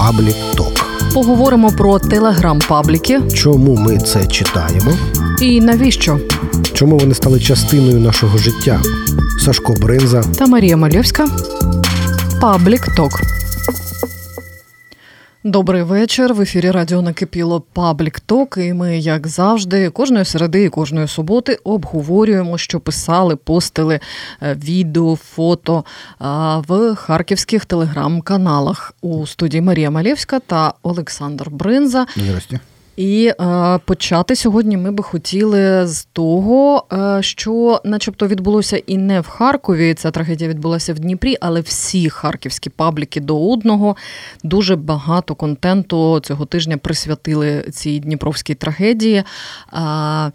Public Talk. Поговоримо про телеграм-пабліки. Чому ми це читаємо? І навіщо? Чому вони стали частиною нашого життя? Сашко Бринза та Марія Мальовська. Public Talk. Добрий вечір. В ефірі Радіо Накипіло Public Talk. І ми, як завжди, кожної середи і кожної суботи обговорюємо, що писали, постили е, відео, фото в харківських телеграм-каналах у студії Марія Малєвська та Олександр Бринза. Здрасте. І е, почати сьогодні ми би хотіли з того, е, що, начебто, відбулося і не в Харкові. Ця трагедія відбулася в Дніпрі, але всі харківські пабліки до одного дуже багато контенту цього тижня присвятили цій дніпровській трагедії. Е,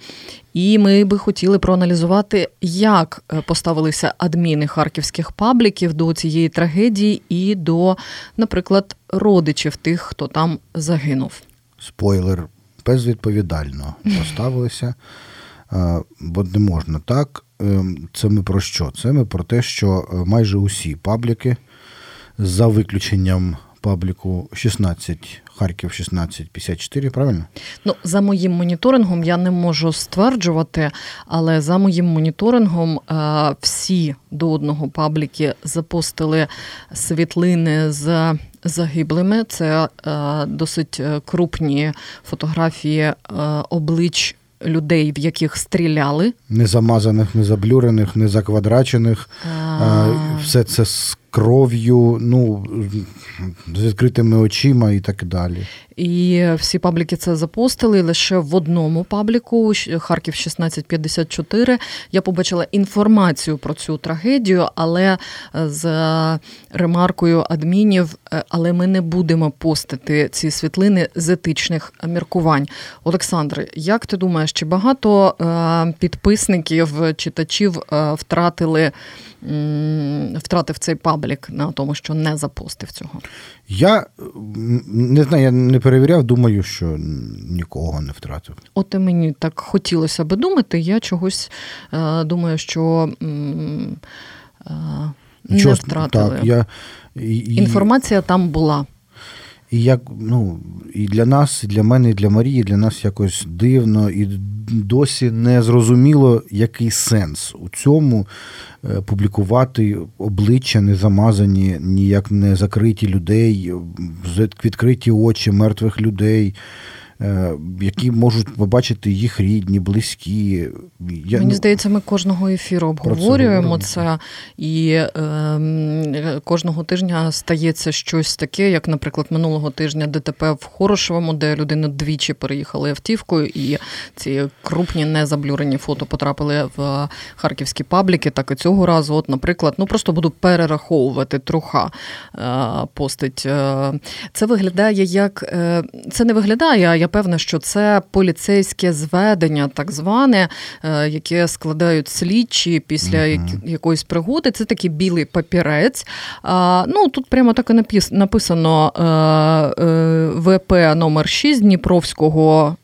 і ми би хотіли проаналізувати, як е, поставилися адміни харківських пабліків до цієї трагедії і до, наприклад, родичів тих, хто там загинув. Спойлер безвідповідально поставилися, бо не можна так. Ем, це ми про що? Це ми про те, що е, майже усі пабліки, за виключенням пабліку 16, Харків 1654, правильно? Ну, за моїм моніторингом я не можу стверджувати, але за моїм моніторингом е, всі до одного пабліки запостили світлини з загиблими. Це е, досить е, крупні фотографії е, облич. Людей, в яких стріляли, не замазаних, не заблюрених, не заквадрачених, а... все це кров'ю, ну з відкритими очима і так далі. І всі пабліки це запостили. Лише в одному пабліку Харків 1654 я побачила інформацію про цю трагедію, але е, з ремаркою адмінів, е, але ми не будемо постити ці світлини з етичних міркувань. Олександр, як ти думаєш, чи багато е, підписників, читачів втратили? Втратив цей паблік на тому, що не запостив цього. Я не знаю, я не перевіряв, думаю, що нікого не втратив. От і мені так хотілося би думати. Я чогось е, думаю, що е, не втратили. Так, я, і, Інформація там була. І як ну, і для нас, і для мене, і для Марії, для нас якось дивно і досі не зрозуміло, який сенс у цьому е, публікувати обличчя не замазані, ніяк не закриті людей, відкриті очі мертвих людей. Е, які можуть побачити їх рідні, близькі. Я, Мені ну, здається, ми кожного ефіру обговорюємо це, це і е, кожного тижня стається щось таке, як, наприклад, минулого тижня ДТП в Хорошевому, де людина двічі переїхали автівкою, і ці крупні незаблюрені фото потрапили в харківські пабліки. Так і цього разу, от, наприклад, ну просто буду перераховувати труха е, постить. Е, це виглядає як це не виглядає. а я певна, що це поліцейське зведення, так зване, е, яке складають слідчі після uh-huh. якоїсь пригоди. Це такий білий папірець. Ну тут прямо так і написано е, е, ВП номер 6 Дніпровського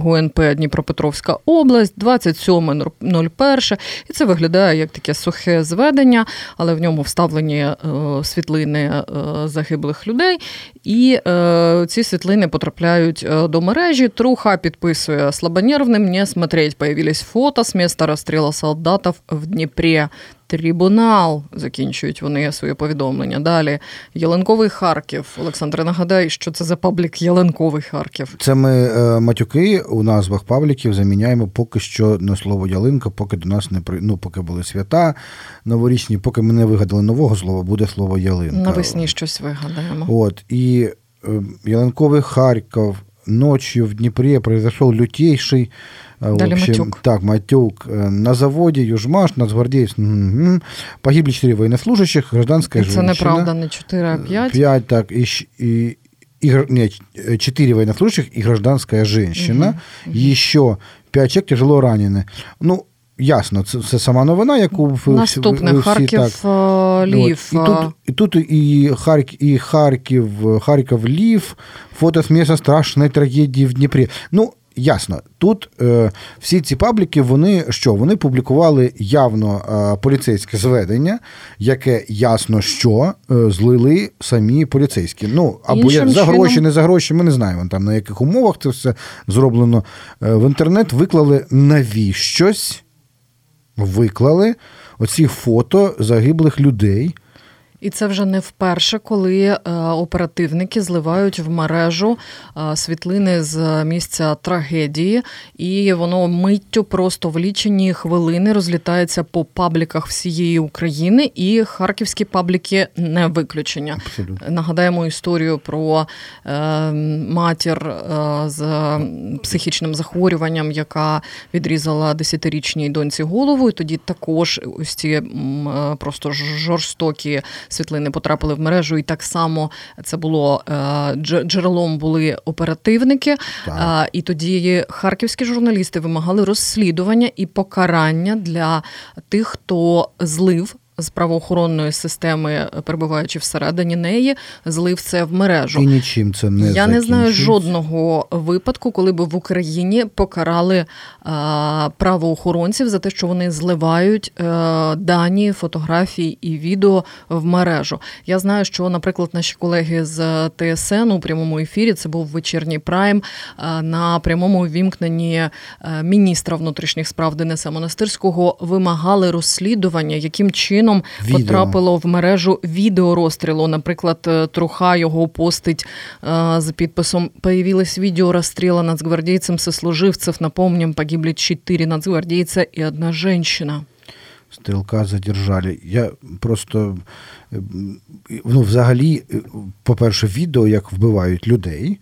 ГУНП Дніпропетровська область, 27.01. І це виглядає як таке сухе зведення, але в ньому вставлені е, світлини е, загиблих людей. І е, ці світлини потрапляють до мережі. Труха підписує слабонервним, не смотреть. Появились фото з міста розстрілу солдатів в Дніпрі трибунал. Закінчують вони своє повідомлення. Далі Єленковий Харків. Олександре, нагадай, що це за паблік Єленковий Харків. Це ми е, матюки у назвах пабліків заміняємо поки що на слово ялинка, поки до нас не при... ну, поки були свята новорічні, поки ми не вигадали нового слова, буде слово ялинка. Навесні щось вигадаємо. От і е, Єленковий Харків. Ночью в Днепре произошел лютейший Далі общем, Матюк. Так, Матюк. На заводі Южмаш, Нацгвардеец. Угу. Погибли 4 военнослужащих, гражданская женщина. Це неправда, не 4, а 5. 5, так. И, и, и, нет, 4 военнослужащих и гражданская женщина. Угу. Еще 5 человек тяжело ранены. Ну, Ясно, це це сама новина, яку Наступне всі, Харків так. Е, Лів. І тут і тут і Харків, і Харків, Харків Лів, фото з місця страшної трагедії в Дніпрі. Ну, ясно, тут е, всі ці пабліки, вони що? Вони публікували явно е, поліцейське зведення, яке ясно, що е, злили самі поліцейські. Ну або Іншим за чином- гроші, не за гроші, ми не знаємо там на яких умовах це все зроблено. Е, в інтернет виклали навіщось, виклали оці фото загиблих людей. І це вже не вперше, коли е, оперативники зливають в мережу е, світлини з місця трагедії, і воно миттю просто в лічені хвилини розлітається по пабліках всієї України, і харківські пабліки не виключення. Абсолютно. Нагадаємо історію про е, матір з психічним захворюванням, яка відрізала десятирічній доньці голову. І тоді також ось ці просто жорстокі світлини потрапили в мережу. І так само це було е, джерелом були оперативники. Так. І тоді харківські журналісти вимагали розслідування і покарання для тих, хто злив. З правоохоронної системи, перебуваючи всередині неї, злив це в мережу. І нічим це не Я не знаю жодного випадку, коли б в Україні покарали а, правоохоронців за те, що вони зливають е, дані, фотографії і відео в мережу. Я знаю, що, наприклад, наші колеги з ТСН у прямому ефірі це був вечірній прайм е, на прямому вімкненні е, міністра внутрішніх справ Дениса Монастирського вимагали розслідування, яким чином Відео. потрапило в мережу відео розстрілу. Наприклад, е, Труха його постить е, з підписом «Появилось видео расстрела нацгвардейцем сослуживцев. Напомним, погибли четыре нацгвардейца и одна женщина». Стрілка задержали. Я просто е, ну, взагалі, по-перше, відео, як вбивають людей.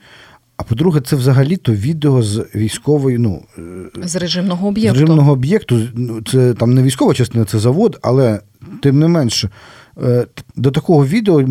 А по-друге, це взагалі то відео з військової, ну, е, З режимного з об'єкту. режимного об'єкту. Ну, Це там не військова частина, це завод, але тим не менше. е, До такого відео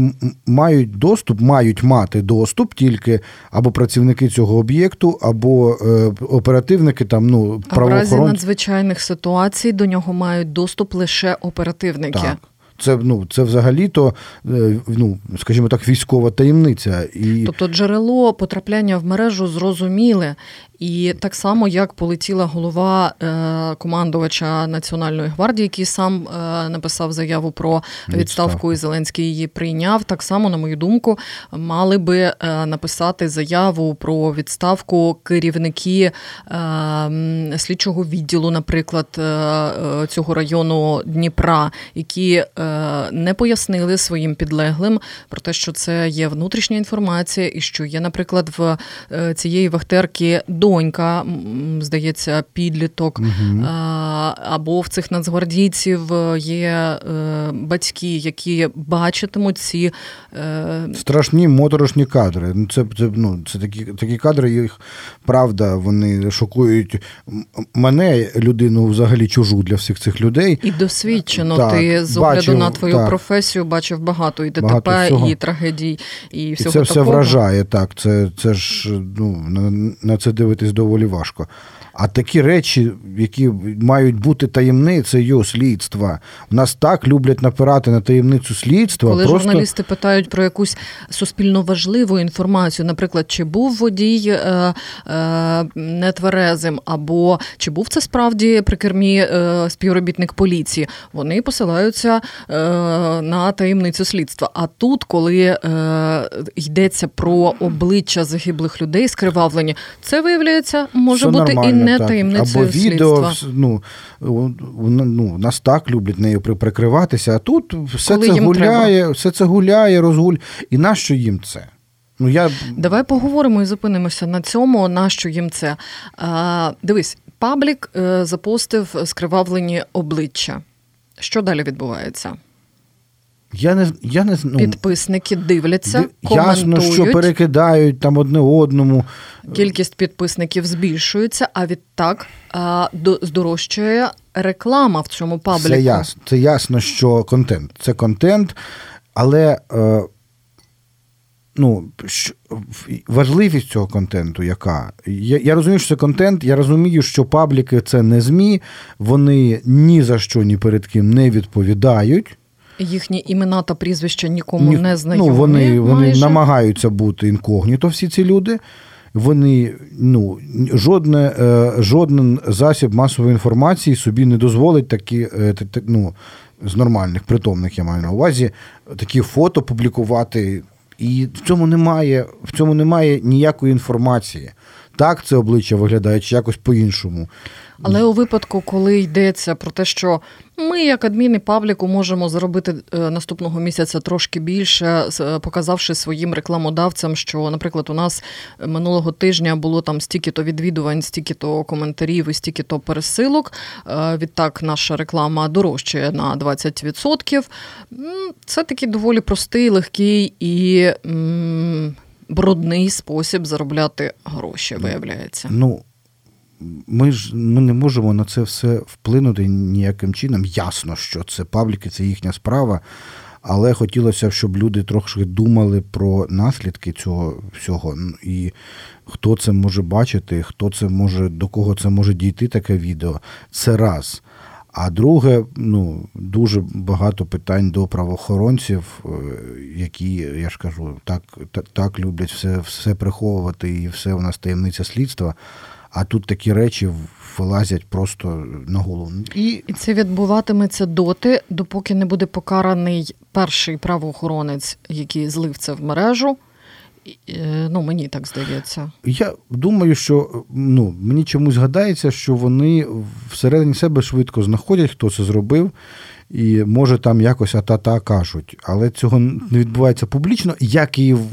мають доступ, мають мати доступ тільки або працівники цього об'єкту, або е, оперативники, там, ну, А в разі надзвичайних ситуацій до нього мають доступ лише оперативники. Так. Це, ну, це взагалі-то, е, ну, скажімо так, військова таємниця. І Тобто джерело потрапляння в мережу зрозуміле. І так само, як полетіла голова е, командувача Національної гвардії, який сам е, написав заяву про відставку, і Зеленський її прийняв. Так само, на мою думку, мали би е, написати заяву про відставку керівники е, слідчого відділу, наприклад, е, е, цього району Дніпра, які е, не пояснили своїм підлеглим про те, що це є внутрішня інформація, і що є, наприклад, в е, цієї вахтерки донька, здається, підліток, або в цих нацгвардійців є е, батьки, які бачитимуть ці. е, страшні моторошні кадри. Ну, це, це, ну, це такі, такі кадри, їх правда, вони шокують мене, людину взагалі чужу для всіх цих людей. І досвідчено Так, ти з бачив, огляду на твою так. професію бачив багато і ДТП, Багато і трагедій, і І всього це все вражає, так. Це, це ж ну, на, на це дивитись доволі важко. А такі речі, які мають бути таємницею слідства, у нас так люблять напирати на таємницю слідства. Коли просто... журналісти питають про якусь суспільно важливу інформацію, наприклад, чи був водій е, е, нетверезим, або чи був це справді при кермі е, співробітник поліції, вони посилаються е, на таємницю слідства. А тут, коли е, йдеться про обличчя загиблих людей, скривавлені, це виявляється може Все бути і нормально, не так. таємницею Або відео, слідства. ну, ну, нас так люблять нею прикриватися, а тут все Коли це гуляє, все це гуляє, розгуль. І нащо їм це? Ну, я... Давай поговоримо і зупинимося на цьому. Нащо їм це? А, дивись, паблік е, запостив скривавлені обличчя. Що далі відбувається? Я не, я не ну, Підписники дивляться, ясно, коментують. що перекидають там одне одному. Кількість підписників збільшується, а відтак а, до- здорожчує реклама в цьому пабліку. Це ясно. Це ясно, що контент. Це контент, але е, ну, що, важливість цього контенту, яка? Я, я розумію, що це контент, я розумію, що пабліки це не ЗМІ, вони ні за що, ні перед ким не відповідають. Їхні імена та прізвища нікому Ні- не знайомі. ну, вони, вони майже. намагаються бути інкогніто, всі ці люди. вони ну, жодне, е, жоден засіб масової інформації собі не дозволить такі е, ну, з нормальних, притомних, я маю на увазі, такі фото публікувати. І в цьому немає в цьому немає ніякої інформації. Так це обличчя виглядає чи якось по-іншому. Але у випадку, коли йдеться про те, що ми, як адміни пабліку, можемо заробити е, наступного місяця трошки більше, е, показавши своїм рекламодавцям, що, наприклад, у нас минулого тижня було там стільки-то відвідувань, стільки-то коментарів і стільки-то пересилок. Е, відтак, наша реклама дорожчає на 20%. Це такий доволі простий, легкий і. Брудний спосіб заробляти гроші, виявляється. Ну ми ж ми не можемо на це все вплинути ніяким чином. Ясно, що це пабліки, це їхня справа. Але хотілося б, щоб люди трохи думали про наслідки цього всього. І хто це може бачити, хто це може, до кого це може дійти, таке відео. Це раз. А друге, ну, дуже багато питань до правоохоронців, е, які, я ж кажу, так так, так люблять все все приховувати і все у нас таємниця слідства а тут такі речі вилазять просто на голову. І І це відбуватиметься доти, допоки не буде покараний перший правоохоронець, який злив це в мережу. Е, ну, мені так здається. Я думаю, що ну, мені чомусь згадається, що вони всередині себе швидко знаходять, хто це зробив, і може там якось ата-та кажуть. Але цього не відбувається публічно, як і в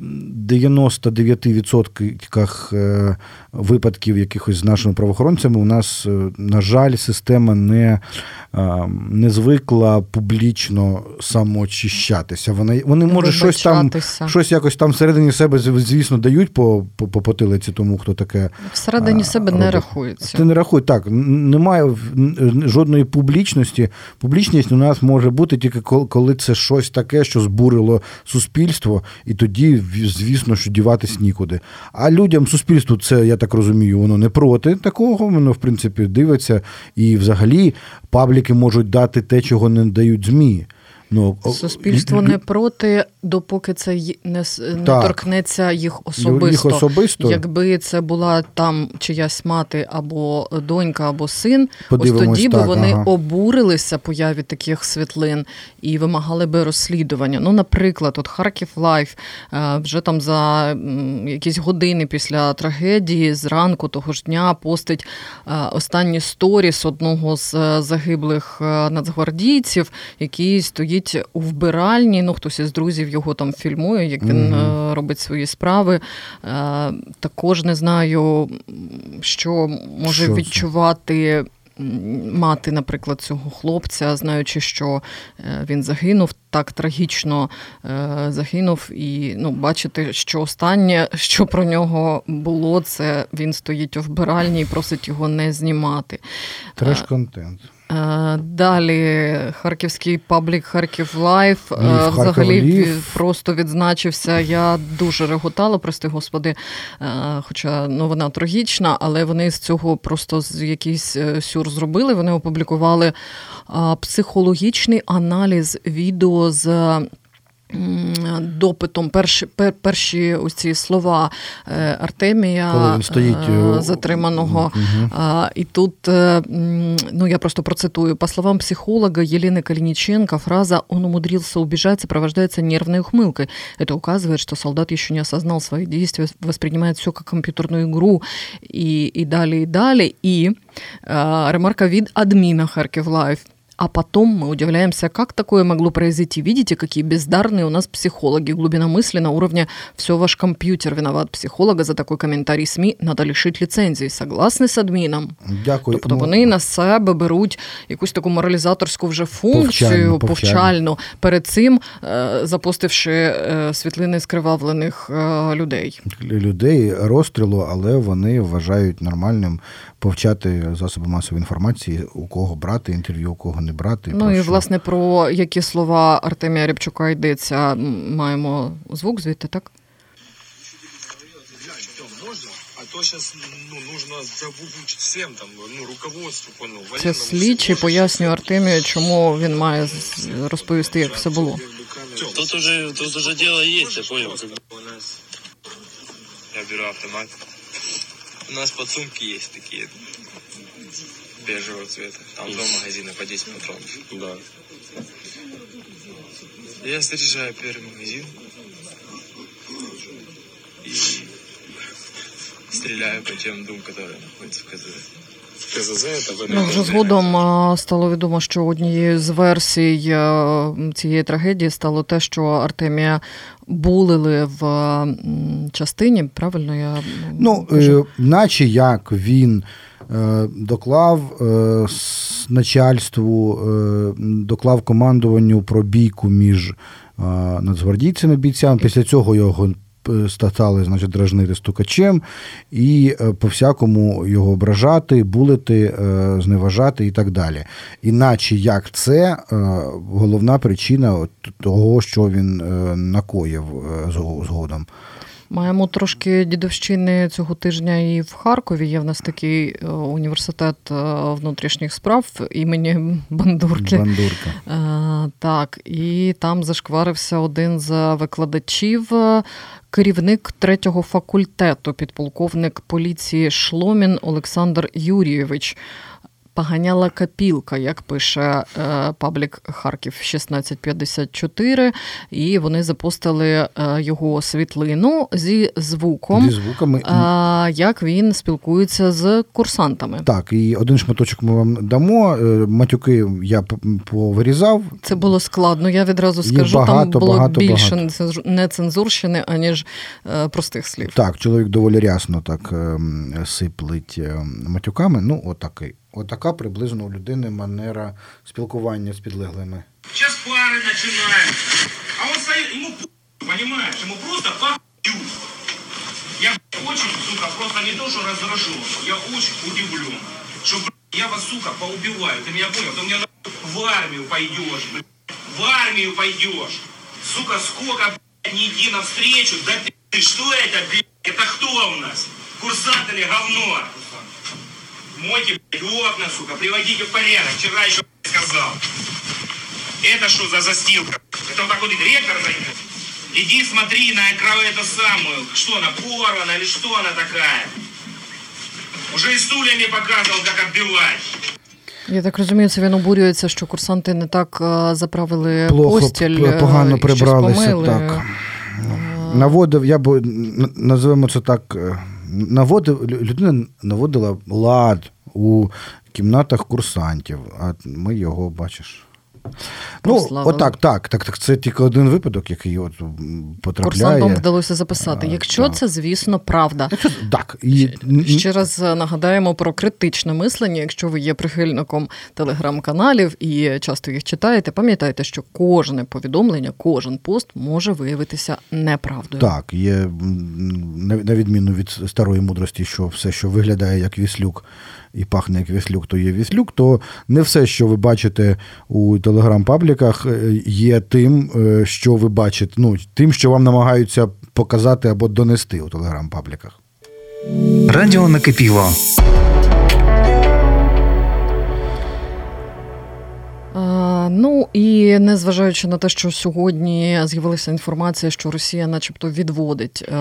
99% е, випадків якихось з нашими правоохоронцями у нас, е, на жаль, система не е, не звикла публічно самоочищатися. Вони вони може щось там щось якось там всередині себе, звісно, дають по по, по потилиці тому, хто таке. Всередині себе робить. не рахується. Це не рахує. Так, немає жодної публічності. Публічність у нас може бути тільки коли це щось таке, що збурило суспільство, і тоді звісно, що діватись нікуди. А людям, суспільству, це, я так розумію, воно не проти такого, воно, в принципі, дивиться. І взагалі пабліки можуть дати те, чого не дають ЗМІ. Ну, Суспільство не проти, допоки це не не торкнеться їх особисто. їх особисто. Якби це була там чиясь мати або донька, або син, Подивимось, ось тоді так, би вони ага. обурилися появі таких світлин і вимагали би розслідування. Ну, наприклад, от Харків Life е, вже там за якісь години після трагедії зранку того ж дня постить е, останні сторіс одного з е, загиблих нацгвардійців, який стоїть стоїть у вбиральні. Ну, хтось із друзів його там фільмує, як він mm-hmm. робить свої справи. Е, також не знаю, що може що відчувати. Мати, наприклад, цього хлопця, знаючи, що е, він загинув, так трагічно загинув, і ну, бачити, що останнє, що про нього було, це він стоїть у вбиральні і просить його не знімати. Треш контент. Е, далі Харківський паблік Харків Life е, взагалі просто відзначився. Я дуже реготала, прости господи. Е, хоча новина вона трагічна, але вони з цього просто якийсь сюр зробили. Вони опублікували психологічний аналіз відео з допитом перші перші ось ці слова е, Артемія Коли він стоїть е, затриманого. Угу. І тут е, ну я просто процитую по словам психолога Елены Калиниченко, фраза «он умудрился убежать» сопровождается нервной ухмылкой. Это указывает, что солдат еще не осознал свои действия, воспринимает все как компьютерную игру и, и далее, и далее. И э, ремарка від админа Харків Лайф. А потом мы удивляемся, как такое могло произойти. Видите, какие бездарные у нас психологи. Глубина мысли на уровне «все ваш компьютер виноват психолога за такой коментарій СМІ, надо лишить ліцензії». Согласны з адміном? Дякую. Тобто вони на себе беруть якусь таку моралізаторську вже функцію повчальну, повчальну перед цим е, запустивши е, світлини скривавлених е, людей. Людей розстрілу, але вони вважають нормальним повчати засоби масової інформації, у кого брати інтерв'ю, у кого не брати. Ну і що. власне про які слова Артемія Рябчука йдеться, маємо звук звідти, так? А то зараз ну, нужно всім там, ну, руководству, Це слідчий пояснює Артемію, чому він має розповісти, як все було. Тут уже, тут уже дело є, я понял. Я беру автомат. У нас подсумки есть такие бежевого цвета. Там два магазина по 10 патронов. Да. Я заряжаю первый магазин и стреляю по тем двум, которые находятся в КЗ. Ну, вже згодом стало відомо, що однією з версій цієї трагедії стало те, що Артемія булили в частині. Правильно я Ну, кажу? е, наче як він е, доклав е, начальству, е, доклав командуванню про бійку між е, нацгвардійцями бійцями. Після цього його е, стали значить, дражнити стукачем і е, по-всякому його ображати, булити, е, зневажати і так далі. Іначе як це головна причина того, що він накоїв згодом. Маємо трошки дідовщини цього тижня і в Харкові. Є в нас такий університет внутрішніх справ імені Бандурки. Бандурка. Так, і там зашкварився один з викладачів, керівник третього факультету, підполковник поліції Шломін Олександр Юрійович. Поганяла капілка, як пише е, паблік Харків 1654, і вони запостили е, його світлину зі звуком, Зі звуками. е, як він спілкується з курсантами. Так, і один шматочок ми вам дамо. Матюки я повирізав. Це було складно. Я відразу скажу, багато, там було багато, більше багато. нецензур- нецензурщини, аніж простих слів. Так, чоловік доволі рясно так ем, сиплить ем, матюками. Ну, отакий. Отака приблизно у людини манера спілкування з підлеглими. Сейчас пары начинаются. А он стоит, ему п***, понимаешь, ему просто похую. Я очень, сука, просто не то, что раздражен, я очень удивлен, что, блядь, я вас, сука, поубиваю, ты меня понял? Ты мне нахуй в армию пойдешь, блядь. в армию пойдешь. Сука, сколько, блядь, не иди навстречу, да ты, ты что это, блядь, это кто у нас? Курсант или говно? Мойте, блядь, окна, сука, приводите в порядок, вчера еще блядь, сказал. Это что за застилка? Это вот так вот ректор займет? Иди смотри на экран эту самую. Что она, порвана или что она такая? Уже и стульями показывал, как отбивать. Я так розумію, це він обурюється, що курсанти не так е, заправили Плохо, постіль, п- погано е, щось прибралися. помили. Так. Наводив, я б н- називаємо це так. Наводив, людина наводила лад у кімнатах курсантів, а ми його бачиш. Ну, Прославили. отак, так, так, так. Це тільки один випадок, який от потрапляє. Курсантам вдалося записати. Якщо так. це, звісно, правда. Якщо- Так, і, Ще раз нагадаємо про критичне мислення. Якщо ви є прихильником телеграм-каналів і часто їх читаєте, пам'ятайте, що кожне повідомлення, кожен пост може виявитися неправдою. Так, є на відміну від старої мудрості, що все, що виглядає як віслюк і пахне як віслюк, то є віслюк, то не все, що ви бачите у телеграм-пабліках, е, є тим, е, що ви бачите, ну, тим, що вам намагаються показати або донести у телеграм-пабліках. Радіо накипіло. Ну і незважаючи на те, що сьогодні з'явилася інформація, що Росія, начебто, відводить е,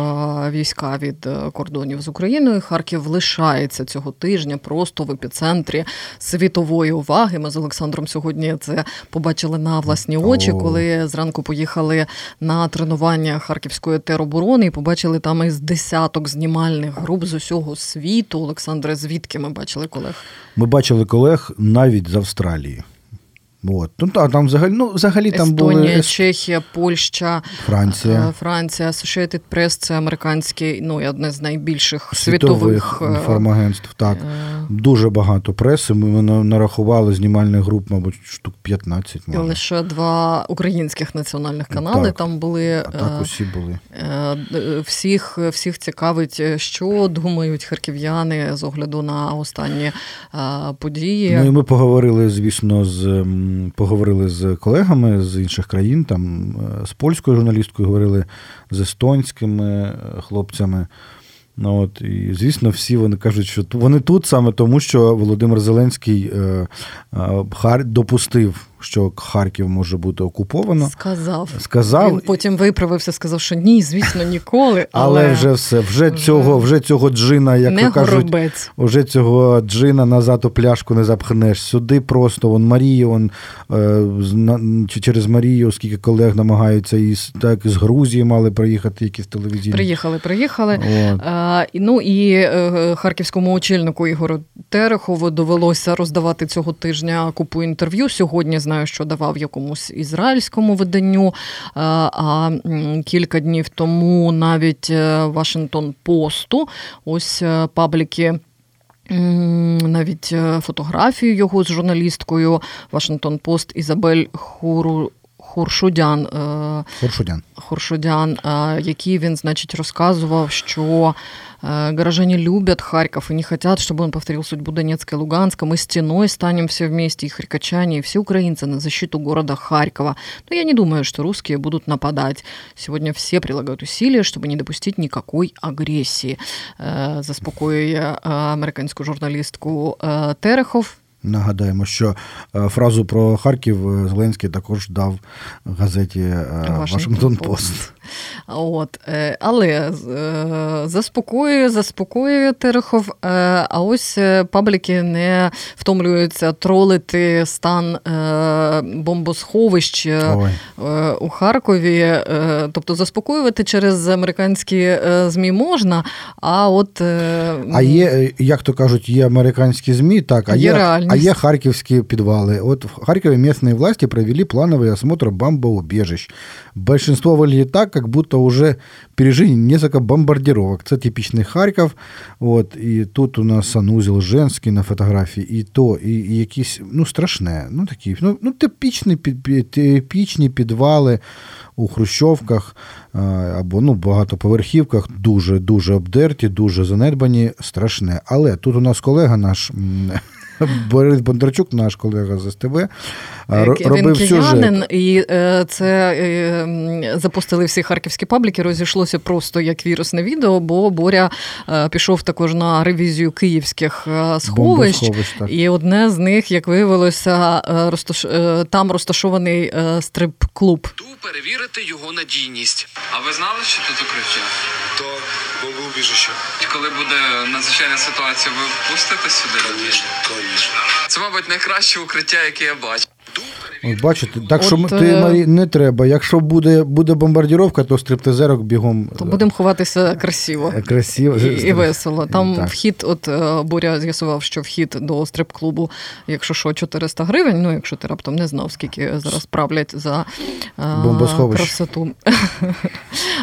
війська від е, кордонів з Україною, Харків лишається цього тижня просто в епіцентрі світової уваги. Ми з Олександром сьогодні це побачили на власні очі, коли зранку поїхали на тренування харківської тероборони і побачили там із десяток знімальних груп з усього світу. Олександре, звідки ми бачили колег? Ми бачили колег навіть з Австралії. От. Ну, та, там взагалі, ну, взагалі там Естонія, були Ес- Чехія, Польща, Франція. е, Франція, Associated Press – це американський, ну одне з найбільших світових світових, е, інформагентств. Так. е, Дуже багато преси. Ми на- нарахували знімальних груп, мабуть, штук 15. Може. лише два українських національних канали Так. там були. А так е, усі були. е, Всіх, всіх цікавить, що думають харків'яни з огляду на останні е, події. Ну і ми поговорили, звісно, з поговорили з колегами з інших країн, там е, з польською журналісткою говорили з естонськими е, хлопцями. Ну, от, і, звісно, всі вони кажуть, що вони тут саме тому, що Володимир Зеленський е, е, допустив що Харків може бути окуповано. Сказав. Сказав. Він потім виправився, сказав, що ні, звісно, ніколи. Але, але вже все, вже, вже цього вже цього джина, як не кажуть, горобець. вже цього джина назад у пляшку не запхнеш. Сюди просто вон Марію, вон, е, через Марію, скільки колег намагаються із так з Грузії мали приїхати, якісь телевізійні. Приїхали, приїхали. А, Ну і е, харківському очільнику Ігору Терехову довелося роздавати цього тижня купу інтерв'ю. Сьогодні знаю, що давав якомусь ізраїльському виданню. А, а кілька днів тому навіть е, Вашингтон Посту ось е, пабліки. Навіть фотографію його з журналісткою Вашингтон Пост Ізабель Хуру. Хуршудян, Хуршудян, Хуршудян, який він, значить, розказував, що горожане любят Харьков и не хотят, чтобы он повторил судьбу Донецка и Луганска. Мы стеной станем все вместе, и харькачане, и все украинцы на защиту города Харькова. Но я не думаю, что русские будут нападать. Сегодня все прилагают усилия, чтобы не допустить никакой агрессии. Заспокоює американську журналістку Терехов. Нагадаємо, що фразу про Харків Зеленський також дав газеті Вашингтон Пост. От, Але заспокоює, заспокоює Терехов. А ось пабліки не втомлюються тролити стан бомбосховищ Ой. у Харкові. Тобто заспокоювати через американські ЗМІ можна, а от. А є, як то кажуть, є американські ЗМІ, так, а є, є а є харківські підвали. От в Харкові местные власти провели плановый осмотр бомбоубежищ. Большинство выглядит так, как будто уже пережили несколько бомбардировок. Це типічний Харків. От, І тут у нас санузел женський на фотографії, і то, і, і якісь, ну, страшне, ну такі, ну, ну типічні, типічні підвали у Хрущовках або ну, багатоповерхівках, дуже-дуже обдерті, дуже занедбані, страшне. Але тут у нас колега наш. Борис Бондарчук, наш колега з СТВ, робив Він киянин, і це запустили всі харківські пабліки, розійшлося просто як вірусне відео, бо Боря пішов також на ревізію київських сховищ, і одне з них, як виявилося, розташ... там розташований стрип-клуб. Ту Перевірити його надійність. А ви знали, що тут укриття? То бомбоубіжище. Коли буде надзвичайна ситуація, ви пустите сюди? Звісно, звісно. Це, мабуть, найкраще укриття, яке я бачу. От бачите, так що ти, Марі, не треба. Якщо буде буде бомбардіровка, то стриптизерок бігом. То будемо ховатися красиво красиво. і, і весело. Там так. вхід, от Боря з'ясував, що вхід до стрип-клубу, якщо що, 400 гривень. Ну, якщо ти раптом не знав, скільки зараз правлять за красоту.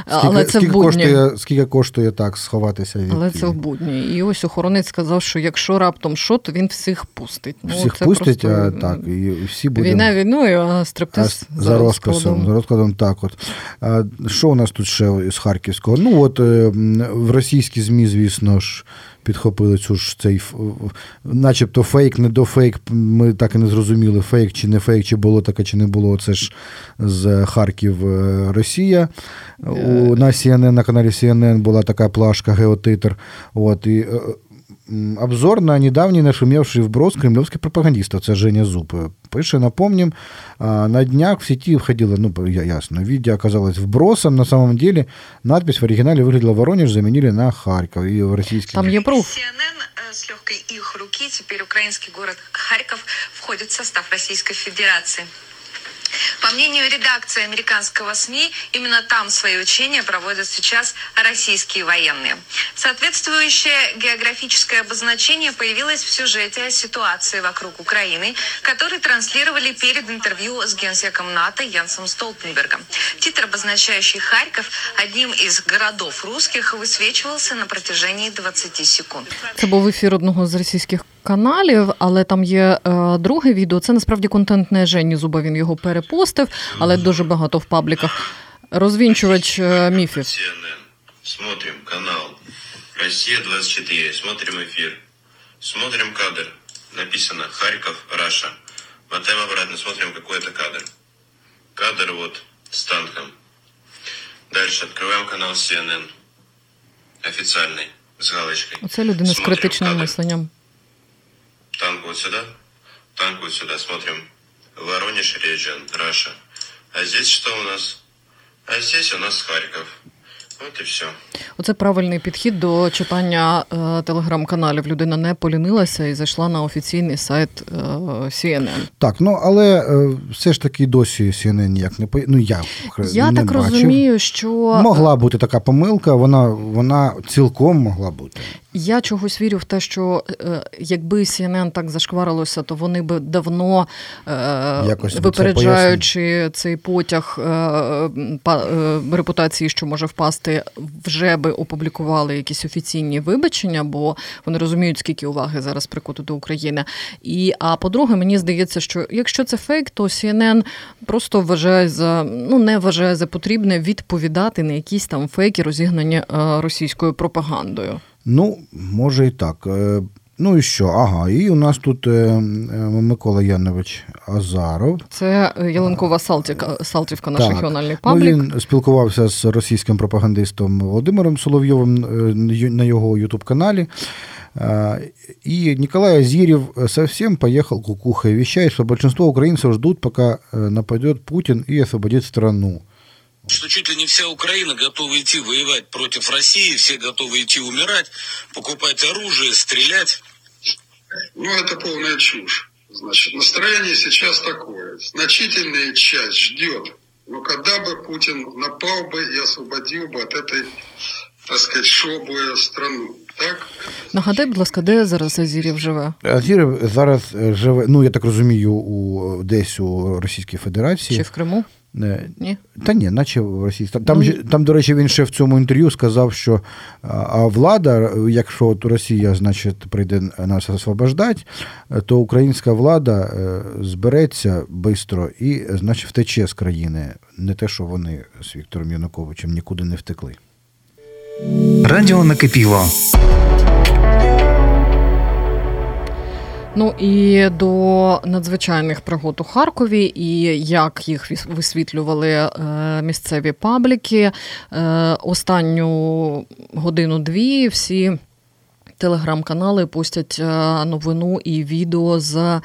Скільки, Але це скільки в будні. Коштує, скільки коштує так сховатися від. Але це в будні. І ось охоронець сказав, що якщо раптом що, то він всіх пустить. Ну, всіх пустить, просто... а так, і всі будемо... Війна війною, а стриптиз а за розкладом. За розкладом так от. А Що у нас тут ще з Харківського? Ну, от в російські ЗМІ, звісно ж, підхопили цю ж цей начебто фейк, не до фейк. Ми так і не зрозуміли, фейк чи не фейк, чи було таке, чи не було. Це ж з Харків Росія. У, На CNN, на каналі CNN була така плашка Геотитр. От, і Обзор на недавний нашумевший вброс кремлевских пропагандистов, це Женя Зуб. Пише, напомним, на днях в сети входило, ну, ясно, видео оказалось вбросом, на самом деле надпись в оригинале выглядела Воронеж, заменили на Харьков и в российский... Там є пруф. CNN с легкой их руки, теперь украинский город Харьков входит в состав Российской Федерации. По мнению редакции американского СМИ, именно там свои учения проводят сейчас российские военные. Соответствующее географическое обозначение появилось в сюжете о ситуации вокруг Украины, который транслировали перед интервью с генсеком НАТО Янсом Столтенбергом. Титр, обозначающий Харьков, одним из городов русских, высвечивался на протяжении 20 секунд. Це був ефір одного з російських каналів, але там є е, друге відео. Це насправді контент не Жені Зуба. Він його перепостив, але дуже багато в пабліках. Розвінчувач е, міфів. CNN. Смотрим канал Россия 24. Смотрим эфир. Смотрим кадр. Написано Харьков, Раша. Мотаем обратно, смотрим, какой это кадр. Кадр вот с танком. Дальше открываем канал CNN. Официальный. С галочкой. Оце людина з критичним мисленням. Танк вот сюда. Танк вот сюда. Смотрим. Воронеж регион, Раша. А здесь что у нас? А здесь у нас Харьков. Вот и все. Оце правильний підхід до читання е, телеграм-каналів. Людина не полінилася і зайшла на офіційний сайт е, CNN. Так, ну але е, все ж таки досі CNN ніяк не по... Ну, я, Я не так бачив. розумію, що Могла бути така помилка, вона, вона цілком могла бути. Я чогось вірю в те, що е, якби CNN так зашкварилося, то вони би давно, е, Якось би це випереджаючи цей потяг е, репутації, що може впасти, вже би опублікували якісь офіційні вибачення, бо вони розуміють, скільки уваги зараз прикуто до України. І а по-друге, мені здається, що якщо це фейк, то CNN просто вважає за ну не вважає за потрібне відповідати на якісь там фейки, розігнані російською пропагандою. Ну, може і так. Е, Ну і що? Ага, і у нас тут е, е, Микола Янович Азаров. Це Ялинкова Салтівка, Салтівка, наш Так. регіональний Ну, він спілкувався з російським пропагандистом Володимиром Соловйовим на його ютуб-каналі. И Николай Азирев совсем поехал кукухой, вещает, что большинство украинцев ждут, пока нападет Путин и освободит страну. Что чуть ли не вся Украина готова идти воевать против России, все готовы идти умирать, покупать оружие, стрелять. Ну, это полная чушь. Значит, настроение сейчас такое. Значительная часть ждет, но когда бы Путин напал бы и освободил бы от этой, так сказать, шоблы страну. Так? Нагадай, будь ласка, де зараз Азірів живе? Азіров зараз е, живе, ну я так розумію, у десь у Російській Федерації. Чи в Криму? Е, Ні. Та ні, наче в Росії. Там, Ну, там, до речі, він ще в цьому інтерв'ю сказав, що а, а влада, якщо от Росія, значить, прийде нас освобождати, то українська влада е, збереться швидко і, значить, втече з країни. Не те, що вони з Віктором Януковичем нікуди не втекли. Радіо накипіло. Ну і до надзвичайних пригод у Харкові, і як їх висвітлювали е, місцеві пабліки. Е, останню годину-дві всі телеграм-канали пустять е, новину і відео з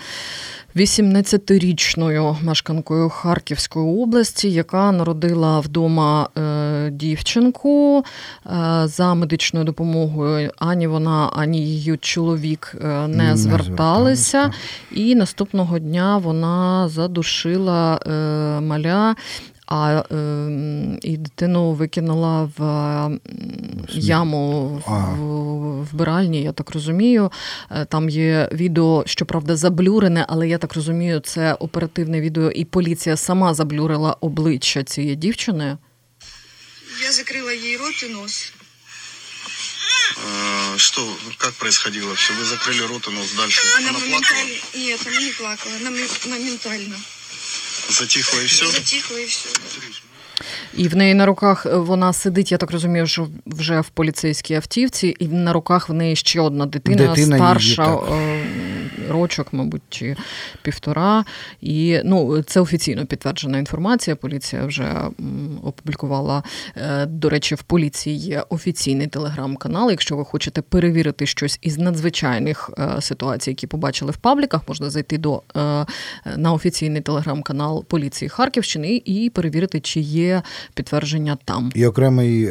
18-річною мешканкою Харківської області, яка народила вдома е, дівчинку е, за медичною допомогою. Ані вона, ані її чоловік е, не, Не зверталися. зверталися. І наступного дня вона задушила маля А е, і дитину викинула в м, яму в, А. в вбиральні, я так розумію. Е, Там є відео, щоправда, заблюрене, але я так розумію, це оперативне відео, і поліція сама заблюрила обличчя цієї дівчини. Я закрыла ей рот и нос. А, Что, как происходило все? Вы закрыли рот и нос дальше. Она Она плакала? моментально... Нет, она не плакала. Она м- моментально. Затихло і все? Затихло і все. І в неї на руках е, вона сидить, я так розумію, що вже в поліцейській автівці, і на руках в неї ще одна дитина, Дитина старша так. Рочок, мабуть, чи півтора. І ну, це офіційно підтверджена інформація. Поліція вже опублікувала. Е, До речі, в поліції є офіційний телеграм-канал. Якщо ви хочете перевірити щось із надзвичайних е, ситуацій, які побачили в пабліках, можна зайти до е, на офіційний телеграм-канал поліції Харківщини і перевірити, чи є підтвердження там. І окремий,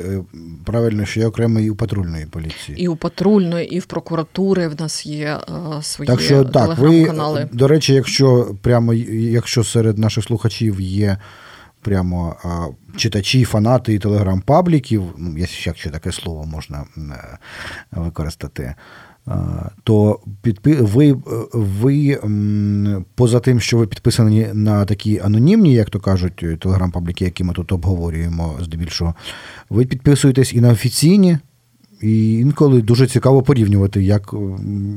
правильно, що є окремий у патрульної поліції. І у патрульної, і в прокуратури в нас є свої Так що так, ви, до речі, якщо прямо якщо серед наших слухачів є прямо а, читачі, фанати і телеграм-пабліків, ну, якщо таке слово можна е, використати. То підпи... ви, ви поза тим, що ви підписані на такі анонімні, як то кажуть, телеграм-пабліки, які ми тут обговорюємо здебільшого, ви підписуєтесь і на офіційні, і інколи дуже цікаво порівнювати, як,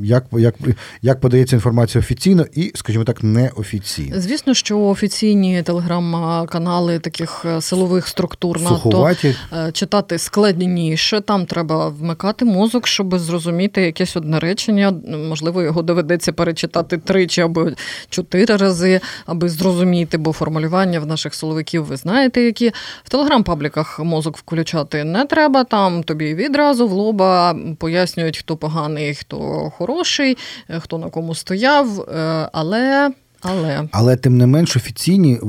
як, як, як подається інформація офіційно і, скажімо так, неофіційно. Звісно, що офіційні телеграм-канали таких е, силових структур НАТО Суховаті. е, читати складніше. Там треба вмикати мозок, щоб зрозуміти якесь одне речення. Можливо, його доведеться перечитати тричі або чотири рази, аби зрозуміти, бо формулювання в наших силовиків ви знаєте, які в телеграм-пабліках мозок включати не треба. Там тобі відразу в лоба пояснюють, хто поганий, хто хороший, е, хто на кому стояв. Е, Але. Але Але тим не менш, офіційні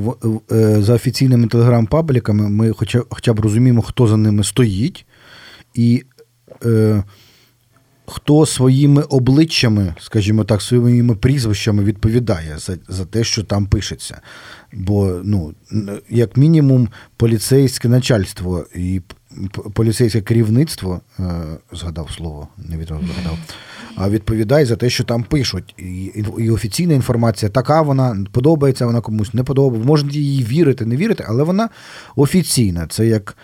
е, за офіційними телеграм-пабліками ми хоча, хоча б розуміємо, хто за ними стоїть, і е, хто своїми обличчями, скажімо так, своїми прізвищами відповідає за, за те, що там пишеться. Бо, ну, як мінімум, поліцейське начальство і поліцейське керівництво, е, згадав слово, не відразу згадав, а відповідає за те, що там пишуть. І, і, офіційна інформація така, вона подобається, вона комусь не подобається. Можна їй вірити, не вірити, але вона офіційна. Це як.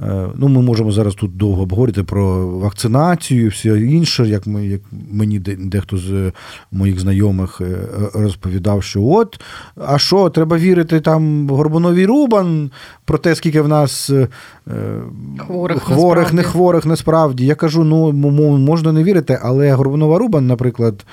Е, Ну, ми можемо зараз тут довго обговорити про вакцинацію, все інше, як ми, як мені дехто з моїх знайомих е, розповідав, що от, а що, треба вірити там Горбуновій Рубан про те, скільки в нас е, Хворих хворих не хворих насправді. Я кажу, ну можна не вірити, але Горбунова Рубан, наприклад,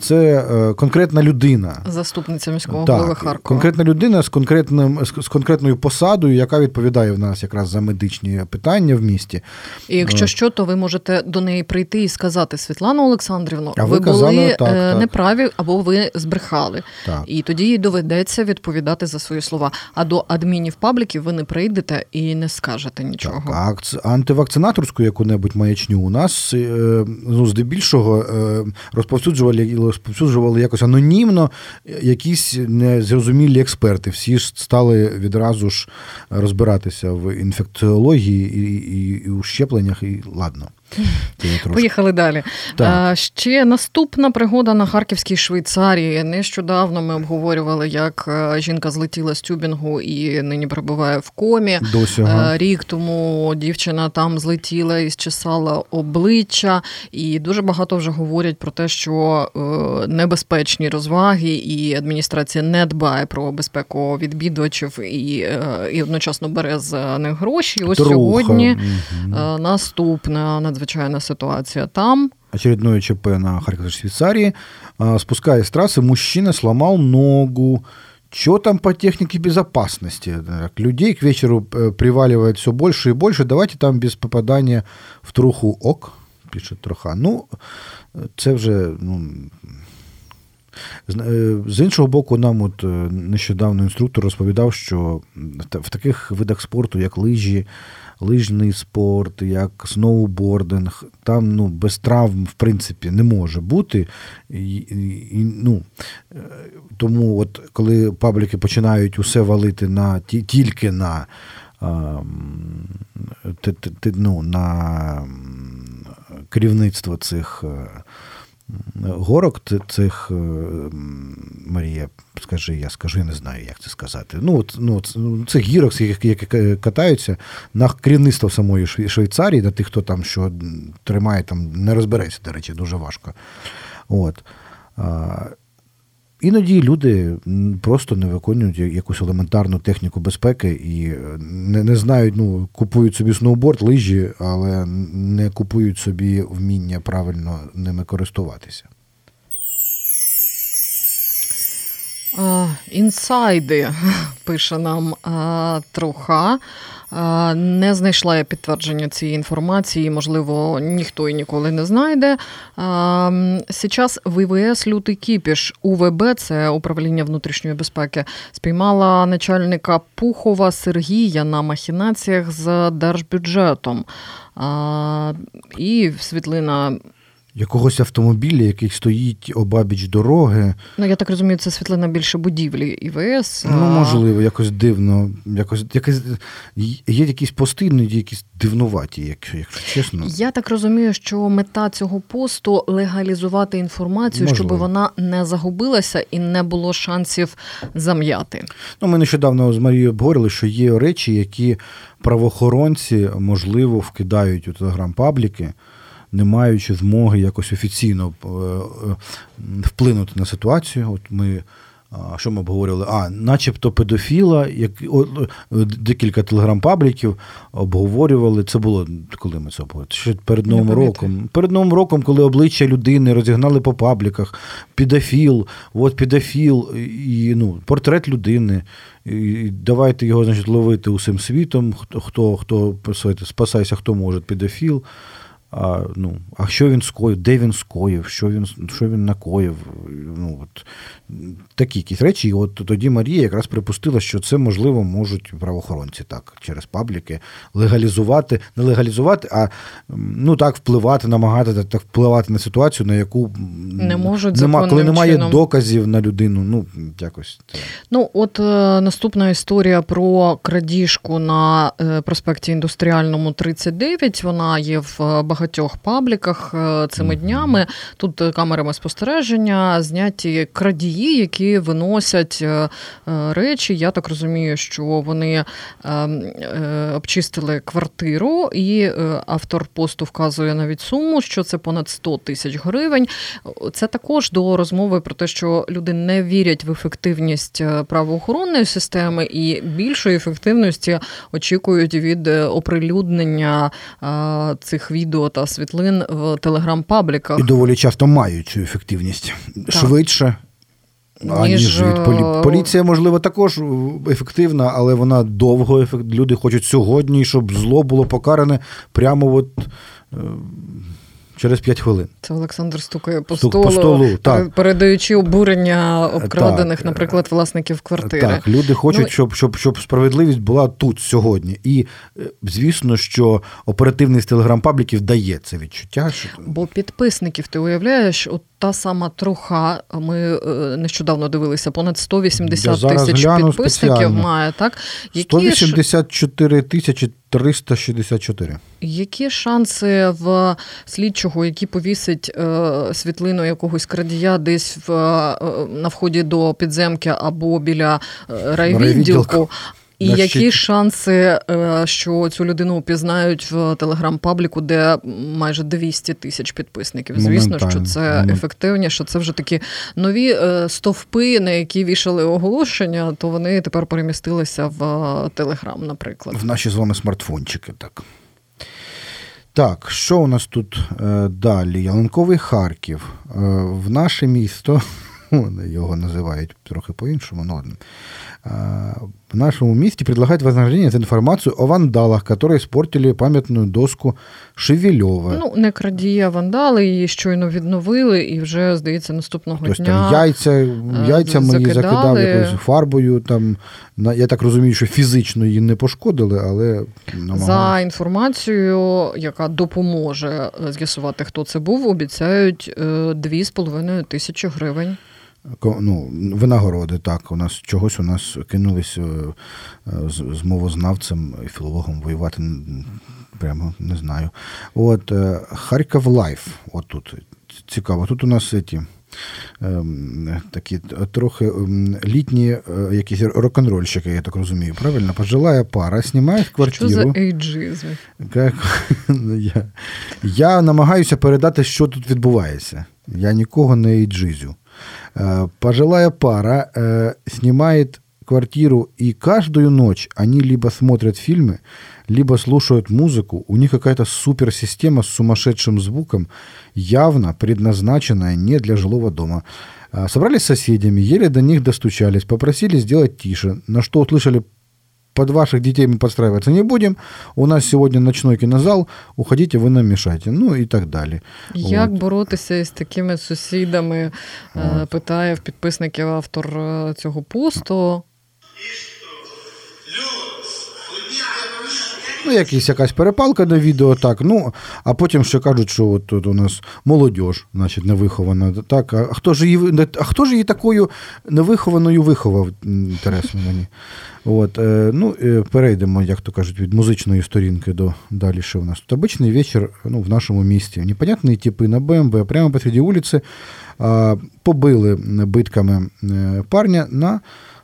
це конкретна людина. заступниця міського голови Харкова. конкретна людина з конкретним з з конкретною посадою, яка відповідає в нас якраз за медичні питання в місті. І якщо Е, що, то ви можете до неї прийти і сказати Світлану Олександрівну, А ви ви, були так, е, так. неправі або ви збрехали. Так. І тоді їй доведеться відповідати за свої слова. А до адмінів пабліків ви не прийдете і не скажете нічого. А антивакцинаторську яку-небудь маячню у нас е, ну, здебільшого розповсюджували, розповсюджували якось анонімно якісь незрозумілі експерти. Всі ж стали відразу ж розбиратися в інфекціології і, і, і у щепленнях, і ладно. Поїхали далі. Так. Ще наступна пригода на Харківській Швейцарії. Нещодавно ми обговорювали, як е, жінка злетіла з тюбінгу і нині перебуває в комі. Досі, ага. Е, Рік тому дівчина там злетіла і зчесала обличчя, і дуже багато вже говорять про те, що е, небезпечні розваги, і адміністрація не дбає про безпеку відвідувачів і, і одночасно бере за них гроші. І ось Труха. сьогодні е, наступна надзвичайна ситуація там. очередное ЧП на Харьковской Швейцарии. Спускаясь с трассы, мужчина сломал ногу. Что там по технике безопасности? Так, Людей к вечеру э, приваливает все больше и больше. Давайте там без попадания в труху ок, пише троха. Ну, це вже ну, е, З іншого боку, нам от е, нещодавно інструктор розповідав, що в таких видах спорту, як лижі, лижний спорт, як сноубординг, там ну, без травм, в принципі, не може бути. І, і, ну, е, тому, от, коли пабліки починають усе валити на, ті- тільки на, а, м, те- те- те- ну, на керівництво цих. Горок цих е, Марія, скажи, я скажу, я не знаю, як це сказати. Ну, от, ну, ну, цих гірок, які, які катаються на керівництво самої Швейцарії, на тих, хто там що тримає, там не розбереться, до речі, дуже важко. От. Іноді люди просто не виконують якусь елементарну техніку безпеки і е, не, не знають, ну, купують собі сноуборд, лижі, але не купують собі вміння правильно ними користуватися. Інсайди, пише нам троха. Не знайшла я підтвердження цієї інформації, можливо, ніхто і ніколи не знайде. Сейчас ВВС лютий кіпіш УВБ, це управління внутрішньої безпеки, спіймала начальника Пухова Сергія на махінаціях з держбюджетом. І світлина Якогось автомобіля, який стоїть обабіч дороги, Ну, я так розумію, це світлина більше будівлі ІВС. ну, можливо, якось дивно, якось, якось, є якісь пости, іноді якісь дивнуваті, якщо, якщо чесно. Я так розумію, що мета цього посту легалізувати інформацію, щоб вона не загубилася і не було шансів зам'яти. Ну, ми нещодавно з Марією обговорили, що є речі, які правоохоронці, можливо, вкидають у телеграм-пабліки, не маючи змоги якось офіційно е, е, вплинути на ситуацію. От ми. Що ми обговорювали? А, начебто педофіла, як декілька телеграм-пабліків обговорювали. Це було коли ми це обговорювали? Ще перед Новим роком. Перед Новим роком, коли обличчя людини розігнали по пабліках, підофіл, от підофіл, і ну, портрет людини. І давайте його значить, ловити усім світом. Хто хто, хто спасайся, хто може, підофіл. А ну, а що він скоїв, де він скоїв, що він що він накоїв. Ну, от, Такі якісь речі. І от тоді Марія якраз припустила, що це, можливо, можуть правоохоронці так, через пабліки легалізувати, не легалізувати, а ну так впливати, намагати так впливати на ситуацію, на яку не можуть нема, коли немає чином. доказів на людину. Ну, якось. Це. Ну, от е, наступна історія про крадіжку на е, проспекті Індустріальному 39. Вона є в багатьох пабліках е, цими днями. Тут камерами спостереження зняті крадії, які виносять е, е, речі. Я так розумію, що вони обчистили квартиру, і автор посту вказує навіть суму, що це понад 100 тисяч гривень. Це також до розмови про те, що люди не вірять в ефективність правоохоронної системи і більшої ефективності очікують від оприлюднення цих відео та світлин в телеграм-пабліках. І доволі часто мають цю ефективність так. швидше. Аніж від полі... е, поліція, можливо, також ефективна, але вона довго ефект. Люди хочуть сьогодні, щоб зло було покаране прямо от е, через 5 хвилин. Це Олександр стукає по Стук, столу, по столу так. передаючи обурення обкрадених, так. наприклад, власників квартири. Так, люди хочуть, ну, щоб щоб, щоб справедливість була тут сьогодні. І звісно, що оперативність телеграм-пабліків дає це відчуття. Що... Бо підписників ти уявляєш, от та сама труха. Ми нещодавно дивилися, понад 180 тисяч підписників спеціально. має так. Які 184 тисячі 364. Які шанси в слідчого, який повісить е, світлину якогось крадія десь в, е, на вході до підземки або біля е, райвідділку? І На які щит. шанси, що цю людину упізнають в телеграм-пабліку, де майже 200 тисяч підписників? Звісно, що це ефективніше. що Це вже такі нові стовпи, на які вішали оголошення, то вони тепер перемістилися в Телеграм, наприклад. В наші з вами смартфончики, так. Так, що у нас тут е, далі? Ялинковий Харків. Е, в наше місто, його називають трохи по-іншому, ну. В нашем месте предлагают вознаграждение за информацию о вандалах, которые испортили пам'ятну доску Шевельова. Ну, не крадія вандали, її щойно відновили, і вже, здається, наступного Тобто, дня там яйця, яйця мої закидав якоюсь фарбою. Там, Я так розумію, що фізично її не пошкодили, але намагались. За інформацією, яка допоможе з'ясувати, хто це був, обіцяють 2,5 тисячі гривень ну, винагороди, так. У нас чогось у нас кинулись е, з, з мовознавцем і філологом воювати. Прямо не знаю. От е, Харків Life. От тут цікаво. Тут у нас ці, ем, такі трохи ем, літні е, якісь рок-н-рольщики, я так розумію. Правильно? Пожилая пара снимает квартиру. Що за ейджизм? Я, я намагаюся передати, що тут відбувається. Я нікого не ейджизю. Э, пожилая пара э, снимает квартиру, и каждую ночь они либо смотрят фильмы, либо слушают музыку. У них какая-то суперсистема с сумасшедшим звуком, явно предназначенная не для жилого дома. Э, собрались с соседями, еле до них достучались, попросили сделать тише, на что услышали под ваших детей мы подстраиваться не будем. У нас сегодня ночной кинозал, уходите, ви нам мішаєте. Ну і так далі. Як От. боротися із такими сусідами? От. Питає в підписників автор цього посту. Ну, якась якась перепалка на відео, так. Ну, а потім ще кажуть, що от тут у нас молодь, значить, невихована. Так, а хто ж її а хто ж її такою невихованою виховав? Інтересно мені. От, е, ну, е, Перейдемо, як то кажуть, від музичної сторінки до далі. Що у нас тут обичний вечір ну, в нашому місті. Непонятні типи на БМВ прямо посреди вулиці побили битками е, парня на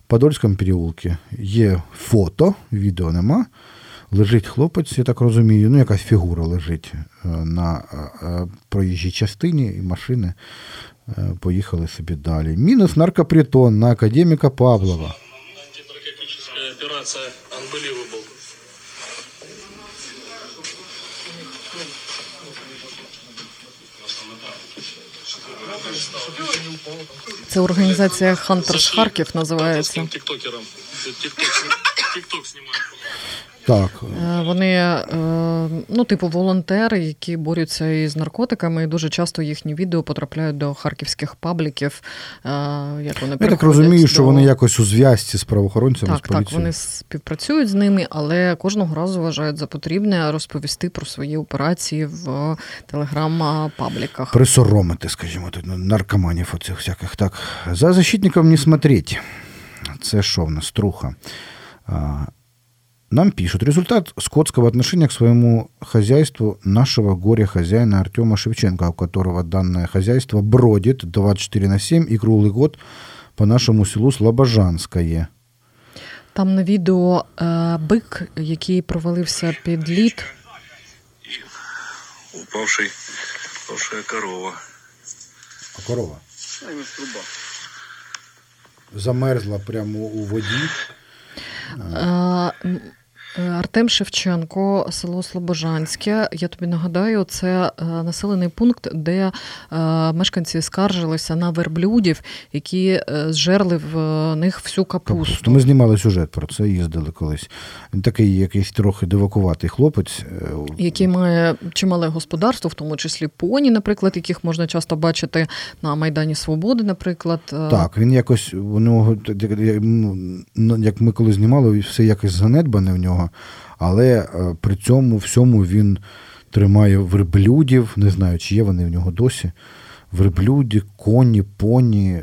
Подольському переулку. Є фото, відео нема. Лежить хлопець, я так розумію, ну якась фігура лежить на проїжджій частині, і машини поїхали собі далі. Мінус наркопритон на академіка Павлова. Операція Unbelievable. Це організація Hunters Харків називається. Тікток знімає. Так. Е, Вони, е, ну, типу, волонтери, які борються із наркотиками, і дуже часто їхні відео потрапляють до харківських пабліків. е, Як вони Я так розумію, що вони якось у зв'язці з правоохоронцями, Так, з так, вони співпрацюють з ними, але кожного разу вважають за потрібне розповісти про свої операції в телеграм-пабліках. Присоромити, скажімо так, наркоманів оцих всяких. Так. За защитником не смотреть. Це що в нас? Труха. А, Нам пишут, результат скотского отношения к своему хозяйству нашего горя-хозяина Артема Шевченко, у которого данное хозяйство бродит 24 на 7 и круглый год по нашему селу Слобожанское. Там на відео е, бик, який провалився під лід. Упавший, упавшая корова. А корова? Замерзла прямо у воді. Е, м, е, Артем Шевченко, село Слобожанське. Я тобі нагадаю, це е, населений пункт, де е, мешканці скаржилися на верблюдів, які е, зжерли в е, них всю капусту. Капусту. Ми знімали сюжет про це, їздили колись. Він такий якийсь трохи дивакуватий хлопець. е, Який має чимале господарство, в тому числі поні, наприклад, яких можна часто бачити на Майдані Свободи, наприклад. Е, Так, він якось у нього, ну, як ми коли знімали, все якось занедбане в нього, але е, при цьому всьому він тримає верблюдів, не знаю, чи є вони в нього досі. Верблюді, коні, поні.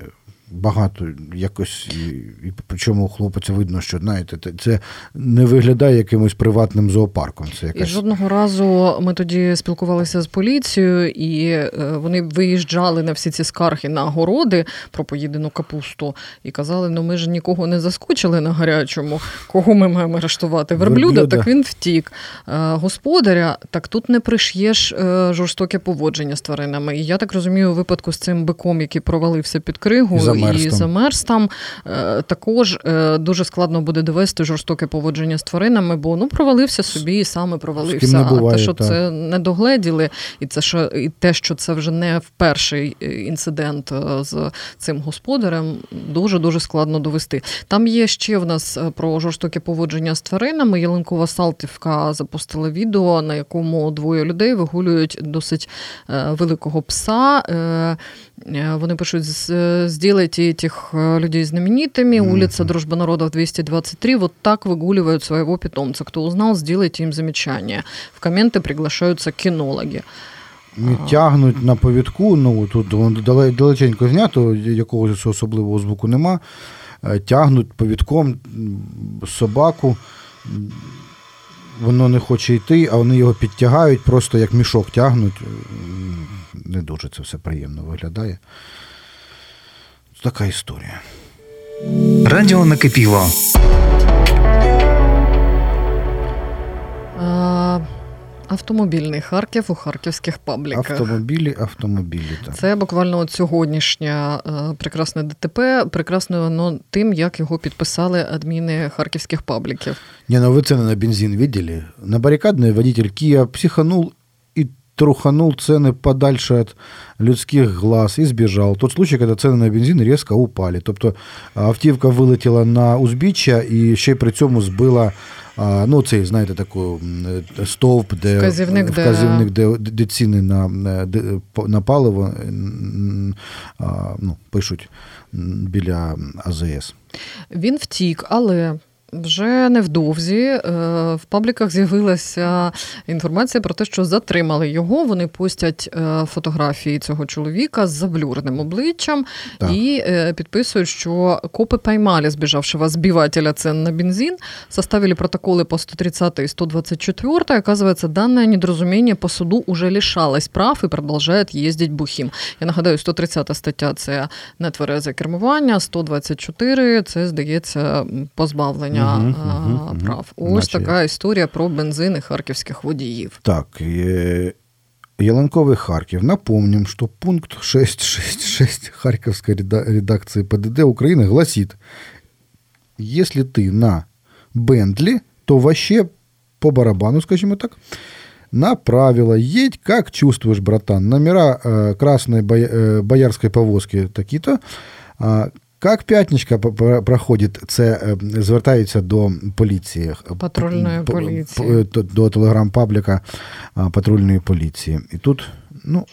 Багато якось, і, і причому у хлопця видно, що знаєте, те- це не виглядає якимось приватним зоопарком. Це І жодного разу ми тоді спілкувалися з поліцією, і е, вони виїжджали на всі ці скарги на городи про поїдену капусту і казали: ну ми ж нікого не заскочили на гарячому. Кого ми маємо арештувати? Верблюда, Верблюда. так він втік. Е, Господаря, так тут не приш'єш е, жорстоке поводження з тваринами. І я так розумію, у випадку з цим биком, який провалився під кригу І замерз і там. замерз там, е, також е, дуже складно буде довести жорстоке поводження з тваринами, бо ну провалився собі і саме провалився. не буває, а те, що так. це не догледіли, і це що і те, що це вже не в перший е, інцидент з цим господарем, дуже дуже складно довести. Там є ще в нас про жорстоке поводження з тваринами. Ялинкова Салтівка запустила відео, на якому двоє людей вигулюють досить великого пса. Е, е, Вони пишуть: «З- «Сделайте этих э, людей знаменитыми. Улица Дружба народов 223. Вот так выгуливают своего питомца. Кто узнал, сделайте им замечание. В комменты приглашаются кинологи. Не тягнуть на повідку, ну тут воно дале- далеченько знято, якогось особливого звуку нема. Е, Тягнуть повідком м, собаку, м, воно не хоче йти, а вони його підтягають, просто як мішок тягнуть. Не дуже це все приємно виглядає. Така історія. Радіо накипіло. А, Автомобільний Харків у харківських пабліках. Автомобілі, автомобілі. Так. Це буквально от сьогоднішнє е, прекрасне ДТП. Прекрасне воно тим, як його підписали адміни харківських пабліків. Не, ну вы цены на бензин видели? На баррикадный водитель Киа психанул и труханул цены подальше от людських глаз і збіжав. Тот случай, коли ціни на бензин різко упали. Тобто автівка вилетіла на узбіччя і ще й при цьому збила а, ну, цей, знаєте, такий е, стовп, де Вказівник, де- вказівник, де, де ціни на, на- де, на паливо а, ну, пишуть біля АЗС. Він втік, але вже невдовзі е, в пабліках з'явилася інформація про те, що затримали його. Вони постять е, фотографії цього чоловіка з заблюреним обличчям Так. і е, підписують, що копи поймали збіжавшего збивателя цен на бензин, составили протоколи по 130 и 124. Оказывается, данное недоразумение по суду уже лишалось прав і продовжує їздить бухим. Я нагадаю, 130 стаття це нетверезе кермування, 124 це, здається, позбавлення Мгм, а, мгм, мгм. прав. Ось Наче така історія про бензини харківських водіїв. Так, э, Яланковый Харьков. Напомним, что пункт 666 Харьковской реда- редакции ПДД Украины гласит, если ты на Бентли, то вообще по барабану, скажем так, на правило едь, как чувствуешь, братан. Номера э, красной боя- э, боярской повозки такие-то. А, Як п'ятничка проходить, це е, звертаються до поліції. Патрульної поліції. до- До телеграм-пабліка патрульної поліції. І тут, ну.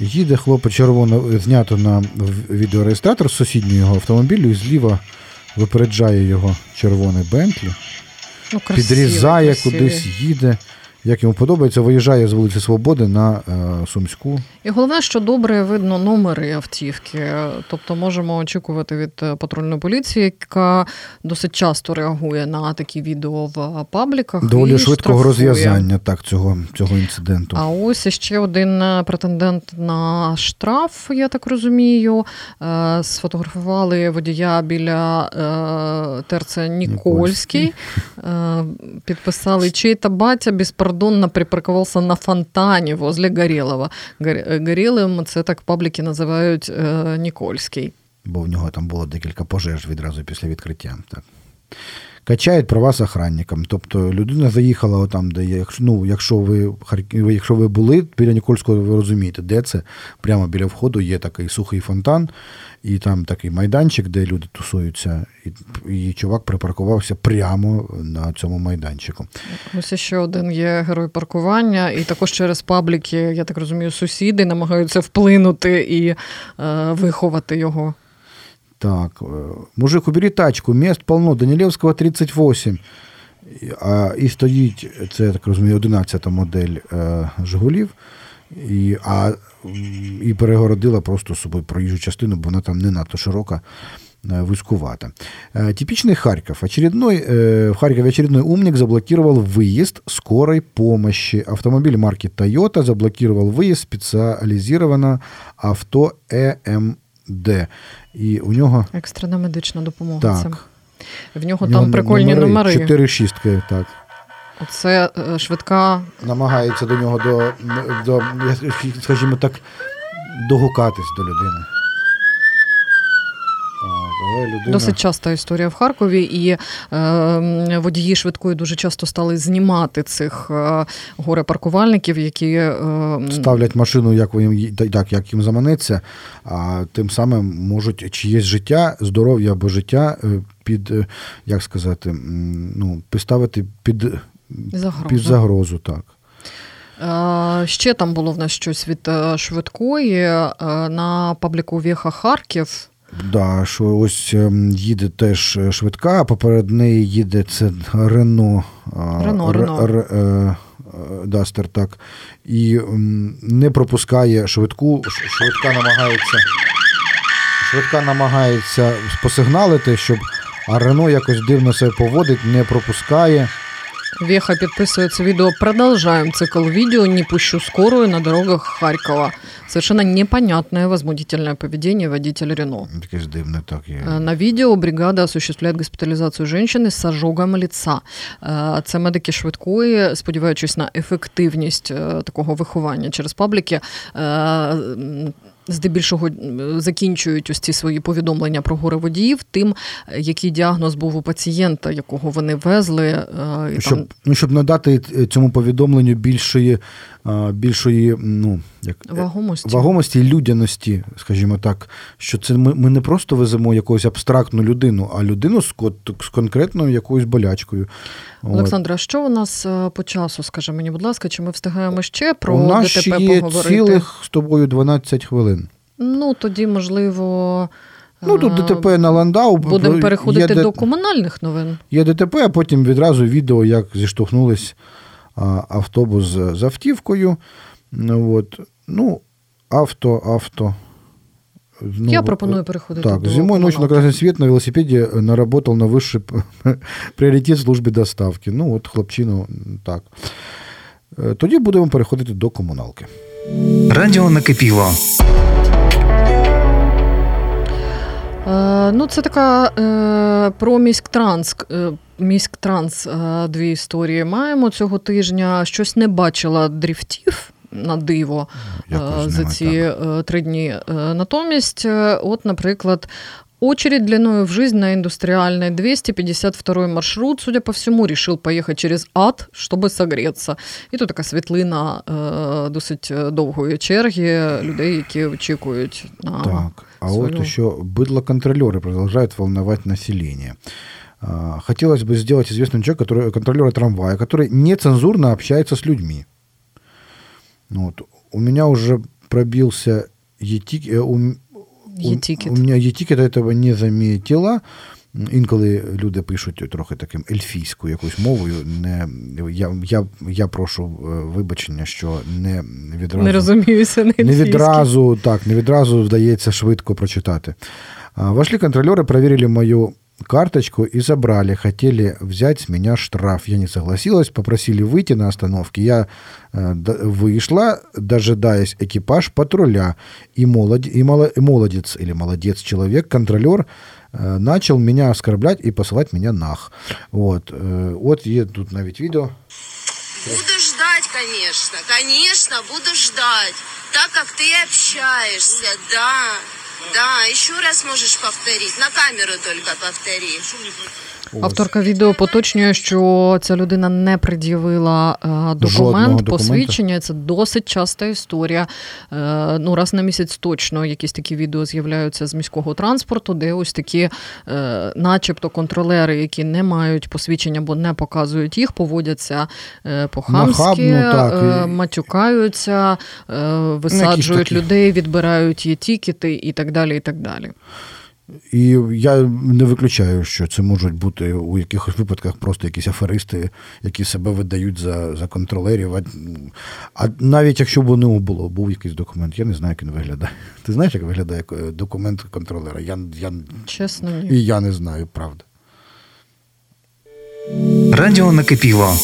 Їде хлопець червоно, знято на відеореєстратор з сусіднього його автомобілю і зліва випереджає його червоний Бентлі. Ну, красиво, підрізає красиві. кудись, їде, як йому подобається, виїжджає з вулиці Свободи на е, Сумську. І головне, що добре видно номери автівки. Тобто можемо очікувати від е, патрульної поліції, яка досить часто реагує на такі відео в пабліках. Доволі і швидкого штрафує. розв'язання так, цього, цього інциденту. А ось ще один е, претендент на штраф, я так розумію. Е, Сфотографували водія біля е, терця Нікольський. Е, Підписали, чей-то батя безпардонно припарковался на фонтані возле Горелого. Гор- це так пабліки називають е, Нікольський. Бо в нього там було декілька пожеж відразу після відкриття. Так. Качають права з охранником. Тобто людина заїхала отам, де. Якщо, ну, якщо ви, Харк- ви- якщо ви були біля Нікольського, ви розумієте, де це. Прямо біля входу є такий сухий фонтан, і там такий майданчик, де люди тусуються. І, і чувак припаркувався прямо на цьому майданчику. Ось ще один є герой паркування, і також через пабліки, я так розумію, сусіди намагаються вплинути і е, виховати його. Так, э, мужик, убери тачку, мест полно, Данилевського 38. І- А, і стоїть, це я так розумію, 11 модель е, Жигулів, і, а, м, і перегородила просто з собою проїжджу частину, бо вона там не надто широка, е, вузькувата. Е, Типичный Харьков. Очередной, э, в Харькове очередной умник заблокировал выезд скорой помощи. Автомобиль марки Toyota заблокировал выезд специализированного авто ЕМД. І у нього Екстрена медична допомога. Так. Це. В нього нього там прикольні номери. Чотири шістки, так. Це е, швидка. Намагається до нього до, до скажімо так, догукатись до людини. Але людина... Досить часта історія в Харкові, і е, водії швидкої дуже часто стали знімати цих е, горе-паркувальників, які е, ставлять машину, як їм так, як їм заманеться, а тим самим можуть чиєсь життя, здоров'я або життя е, під, е, як сказати, ну, поставити під Загрозу. під загрозу, так. Е, Ще там було в нас щось від швидкої на пабліку Вєха Харків. Да, що ось ем, їде теж е, швидка, а поперед неї їде це Рено. Рено, Р- Рено. Р- е, е, Дастер, так. І не пропускає швидку. Швидка намагається. Швидка намагається посигналити, щоб а Рено якось дивно себе поводить, не пропускає. Веха підписує це відео. Продовжаємо цикл видео «Не пущу скорую на дорогах Харькова». Совершенно непонятное возмутительное поведение водителя Рено. Якесь дивне, так. Є. Э, На видео бригада осуществляет госпіталізацію жінки з ожогом лица. Е, Це медики швидкої, сподіваючись на ефективність е, такого виховання через пабліки. Здебільшого е, закінчують ось ці свої повідомлення про горе водіїв, тим, е, який діагноз був у пацієнта, якого вони везли. е, І Щоб, там ну, щоб надати цьому повідомленню більшої, більшої ну, як, Вагомості. вагомості і людяності, скажімо так, що це ми, ми не просто веземо якусь абстрактну людину, а людину з, з конкретною якоюсь болячкою. Олександра, що у нас по часу? Скажи мені, будь ласка, чи ми встигаємо ще про У нас ДТП ще є поговорити? цілих з тобою 12 хвилин. Ну тоді, можливо, Ну, тут е, ДТП на Ландау. будемо переходити є, до Д- комунальних новин. Є ДТП, а потім відразу відео, як зіштовхнулись а, автобус з, з автівкою. Ну, от. ну авто, авто. Ну, Я пропоную переходити Так, до зимой ночью на комуналки. красный свет на велосипеде э, наработал на высший п- пріоритет службі доставки. Ну, от хлопчину так. Е, Тоді будемо переходити до комуналки. Радіо накипіло. Е, ну, це така е, про міськтранс. Е, Міськтранс дві історії маємо цього тижня. Щось не бачила дріфтів. На диво Якось за ці три дні. Натомість, от, наприклад, Очередь длиною в жизнь на индустриальной 252 маршрут, судя по всему, решил поехать через ад, чтобы согреться. І тут така світлина е, досить довгої черги людей, які очікують на Так, а свою... вот еще быдло-контролеры продолжают волновать население. А, Хотелось бы сделать известным человек, который, контролера трамвая, который нецензурно общается с людьми. Ну Вот. У меня уже пробился етик, е, у. У, мене є-тікет этого не замітила. Інколи люди пишуть трохи таким ельфійською якоюсь мовою. Не, я, я, я прошу е, вибачення, що не відразу Не розуміюся на не відразу, так, не відразу вдається швидко прочитати. А, контролери перевірили мою карточку и забрали. Хотели взять с меня штраф. Я не согласилась, попросили выйти на остановке. Я э, д- вышла, дожидаясь экипаж патруля. И, молод... и, мало... и молодец или молодец человек, контролер, э, начал меня оскорблять и посылать меня нах. Вот, э, вот є тут навіть відео. Буду ждать, конечно, конечно, буду ждать. Так как ты общаешься, да. Да, еще раз можешь повторить. На камеру только повтори. Авторка відео поточнює, що ця людина не пред'явила е, документ, посвідчення. Це досить часта історія. Е, ну, раз на місяць точно якісь такі відео з'являються з міського транспорту, де ось такі, е, начебто, контролери, які не мають посвідчення або не показують їх, поводяться по-хамськи, Нахабно, матюкаються, е, висаджують людей, відбирають є тікети і так далі. І так далі. І я не виключаю, що це можуть бути у якихось випадках просто якісь аферисти, які себе видають за, за контролерів. А, а навіть якщо б не було, був якийсь документ, я не знаю, як він виглядає. Ти знаєш, як виглядає е, документ контролера? Я, я, Чесно, ні. і я не знаю, правда. Радіо накипіло.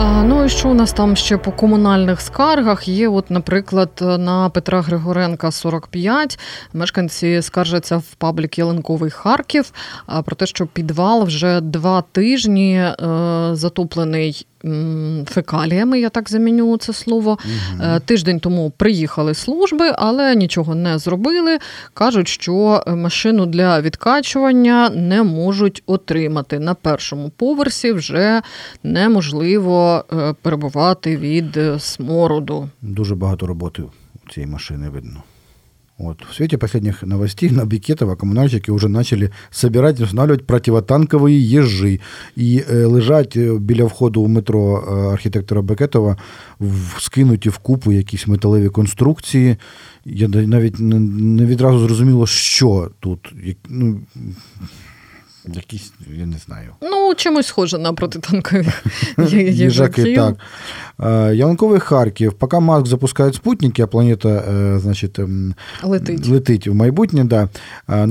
Ну і що у нас там ще по комунальних скаргах? Є, от, наприклад, на Петра Григоренка 45. Мешканці скаржаться в паблік Ялинковий Харків про те, що підвал вже два тижні е, затоплений. Фекаліями, я так заміню це слово. Е, Тиждень тому приїхали служби, але нічого не зробили. Кажуть, що е, машину для відкачування не можуть отримати. На першому поверсі вже неможливо е, перебувати від смороду. Дуже багато роботи у цієї машини видно. Вот. В свете последних новостей на Бекетова коммунальщики уже начали собирать и устанавливать противотанковые ежи. І э, лежать е, біля входу у метро э, архітектора Бекетова скинуті в купу якісь металеві конструкції. Я навіть не, відразу зрозуміло, що тут. Ну, якісь, я не знаю. Ну, чимось схоже на протитанкові Їжаки, так. Е, Харків. Поки Маск запускає спутники, а планета, е, значить, ем, Летить. летить в майбутнє, да. Е,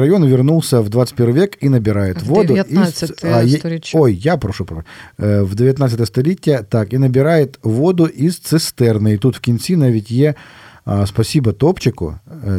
район вернулся в 21 век и набирает В воду. 19 из- а, е- сторіччя. Ой, я прошу про в 19 століття, так, і набирает воду із цистерни. І тут в кінці навіть є спасибо Топчику,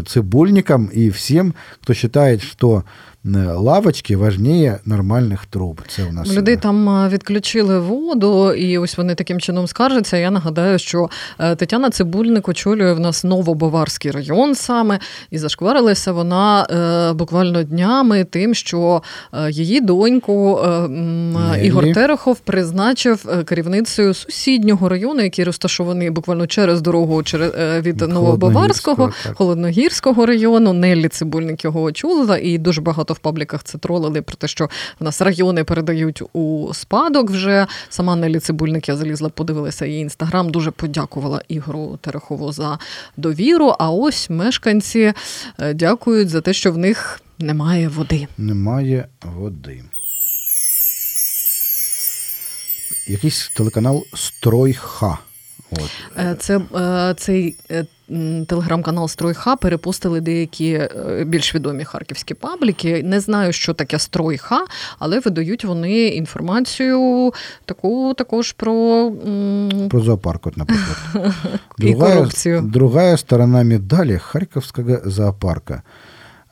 цибульникам і всім, хто вважає, що е, лавочки важнее нормальних труб. Це у нас людей там е, відключили воду, і ось вони таким чином скаржаться. Я нагадаю, що е, Тетяна Цибульник очолює в нас Новобаварський район саме, і зашкварилася вона е, буквально днями тим, що е, її доньку е, Нелі. Ігор Терехов призначив е, керівницею сусіднього району, який розташований буквально через дорогу через, е, від Новобаварського, Холодногірського. Холодногірського району. Неллі Цибульник його очолила, і дуже багато в пабліках це тролили про те, що в нас райони передають у спадок вже. Сама Неллі Цибульник я залізла, подивилася її інстаграм. Дуже подякувала Ігору Терехову за довіру. А ось мешканці е, дякують за те, що в них немає води. Немає води. Якийсь телеканал Стройха. От. Е, Це е, цей телеграм-канал Стройха перепостили деякі е, більш відомі харківські пабліки. Не знаю, що таке Стройха, але видають вони інформацію таку також про Про зоопарк, от, наприклад. І корупцію. другая сторона медалі Харківського зоопарка.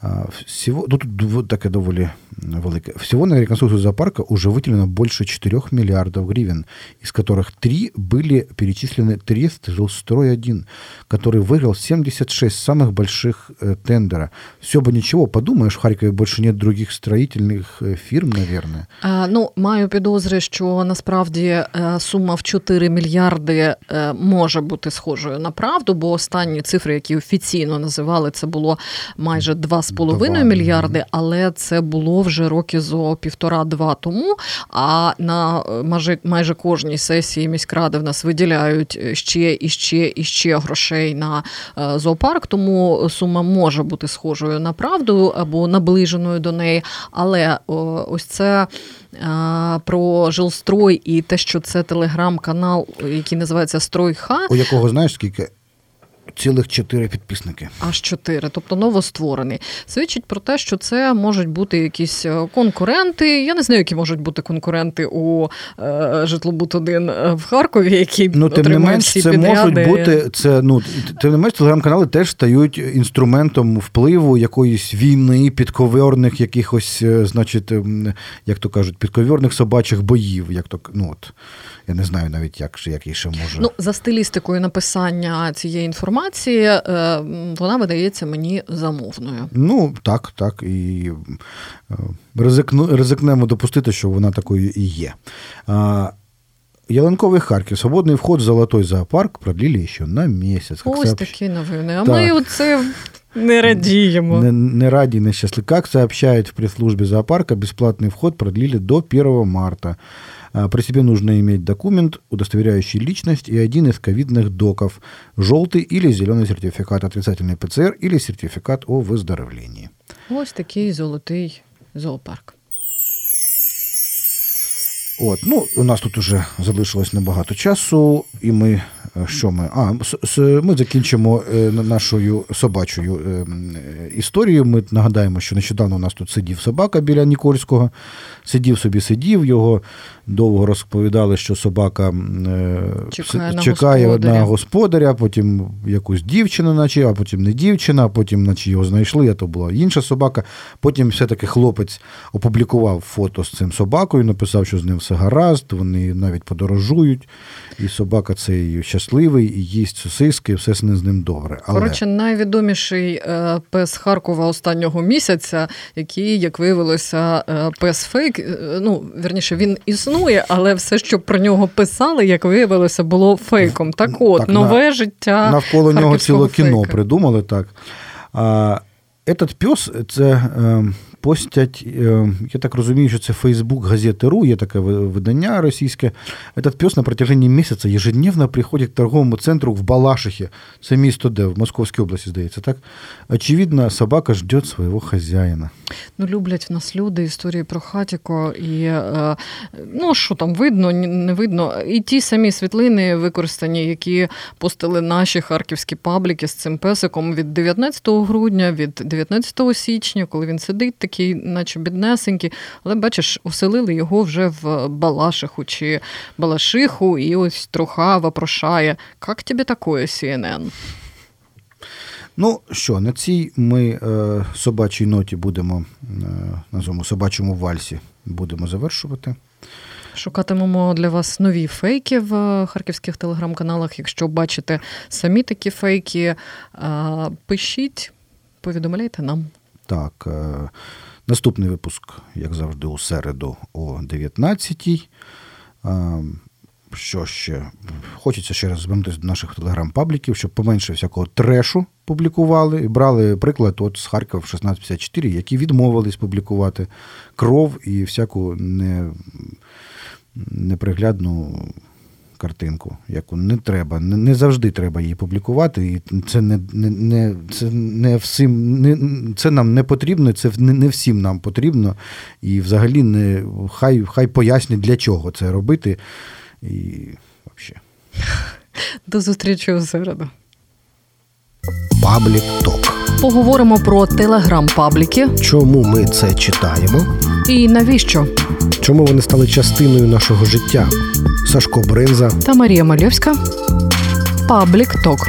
А, Всего, ну, тут дов- таке доволі велике. Всего на реконструкцию зоопарка уже выделено больше 4 миллиардов гривен, из которых 3 были перечислены трест «Жилстрой-1», который выиграл 76 самых больших э, тендера. Все бы ничего, подумаешь, в Харькове больше нет других строительных э, фирм, наверное. Е, Ну, маю підозри, що насправді е, сума в 4 мільярди е, може бути схожою на правду, бо останні цифри, які офіційно називали, це було майже 2,5 Два, мільярди, але це було вже роки зо півтора-два тому. А на е, майже, майже кожній сесії міськради в нас виділяють ще і ще і ще грошей на е, зоопарк, тому сума може бути схожою на правду або наближеною до неї. Але ось це е, про жилстрой і те, що це телеграм-канал, який називається Стройха. У якого знаєш скільки? Цілих 4 підписники. Аж 4, тобто новостворений, свідчить про те, що це можуть бути якісь е, конкуренти. Я не знаю, які можуть бути конкуренти у е, житлобут 1 в Харкові, які Ну, тим не менш, всі це підряди. можуть бути. Це ну тим не менш, телеграм-канали теж стають інструментом впливу якоїсь війни, підковерних якихось, е, значить, ем, як то кажуть, підковерних собачих боїв. Як то ну от я не знаю навіть, як як їй ще може. Ну, за стилістикою написання цієї інформації, е, вона видається мені замовною. Ну, так, так. І е, ризикну, ризикнемо допустити, що вона такою і є. А, Ялинковий Харків. Свободний вход в Золотой зоопарк продлили ще на місяць. Ось сообщ- такі новини. А Так. ми оце не радіємо. Не, не ради, не счастливы. Как сообщает в пресс-службе зоопарка, бесплатный вход продлили до 1 марта. А, При себе нужно иметь документ, удостоверяющий личность, и один из ковидных доков – желтый или зеленый сертификат отрицательный ПЦР или сертификат о выздоровлении. Ось такий золотий зоопарк. От, ну, у нас тут уже залишилось небагато часу, і ми е, що ми? А, с- с- ми закінчимо е, на- нашою собачою е, м, е, історією. Ми нагадаємо, що нещодавно у нас тут сидів собака біля Нікольського. Сидів собі, сидів. Його довго розповідали, що собака е, Чекає на чекає господаря. на господаря, потім якусь дівчину, наче, а потім не дівчина, а потім, наче його знайшли, а то була інша собака. Потім все-таки хлопець опублікував фото з цим собакою, написав, що з ним все гаразд, вони навіть подорожують, і собака цей щасливий, і їсть сосиски, і все з ним з ним добре. Але Коротше, найвідоміший е, пес Харкова останнього місяця, який, як виявилося, е, пес фейк. Е, Ну, вірніше, він існує, але все, що про нього писали, як виявилося, було фейком. Так от, Так, нове на- життя. навколо нього ціло ціле кіно придумали так. А, Этот пес, це е, постять, е, я так розумію, що це Фейсбук газети РУ, є таке видання російське. Этот пес на протяжении місяця ежедневно приходить к торговому центру в Балашихе. Це місто де, в Московській області, здається, так? Очевидно, собака ждет свого хазяїна. Ну, люблять в нас люди історії про хатіко, і е, ну що там видно, не видно. І ті самі світлини використані, які постили наші харківські пабліки з цим песиком від 19 грудня, від 19 січня, коли він сидить, такий, наче біднесенький. Але бачиш, оселили його вже в Балашиху чи Балашиху, і ось троха вопрошає, як тобі такое, CNN? Ну що, на цій ми е, собачій ноті будемо, е, назовемо собачому вальсі, будемо завершувати. Шукатимемо для вас нові фейки в е, харківських телеграм-каналах. Якщо бачите самі такі фейки, е, пишіть, повідомляйте нам. Так, е, наступний випуск, як завжди, у середу о 19-й. Е, Що ще? Хочеться ще раз звернутися до наших телеграм-пабліків, щоб поменше всякого трешу публікували. І брали приклад от з Харкова 1654, які відмовились публікувати кров і всяку не, неприглядну картинку, яку не треба, не, не завжди треба її публікувати. І це не, не, не, це не всім, не, це нам не потрібно, це не, не всім нам потрібно. І взагалі не, хай, хай пояснять, для чого це робити. І взагалі. До зустрічі у середу. Паблік Ток. Поговоримо про телеграм-пабліки Чому ми це читаємо? і навіщо. Чому вони стали частиною нашого життя? Сашко Бринза Та Марія Мальовська. Паблік Ток.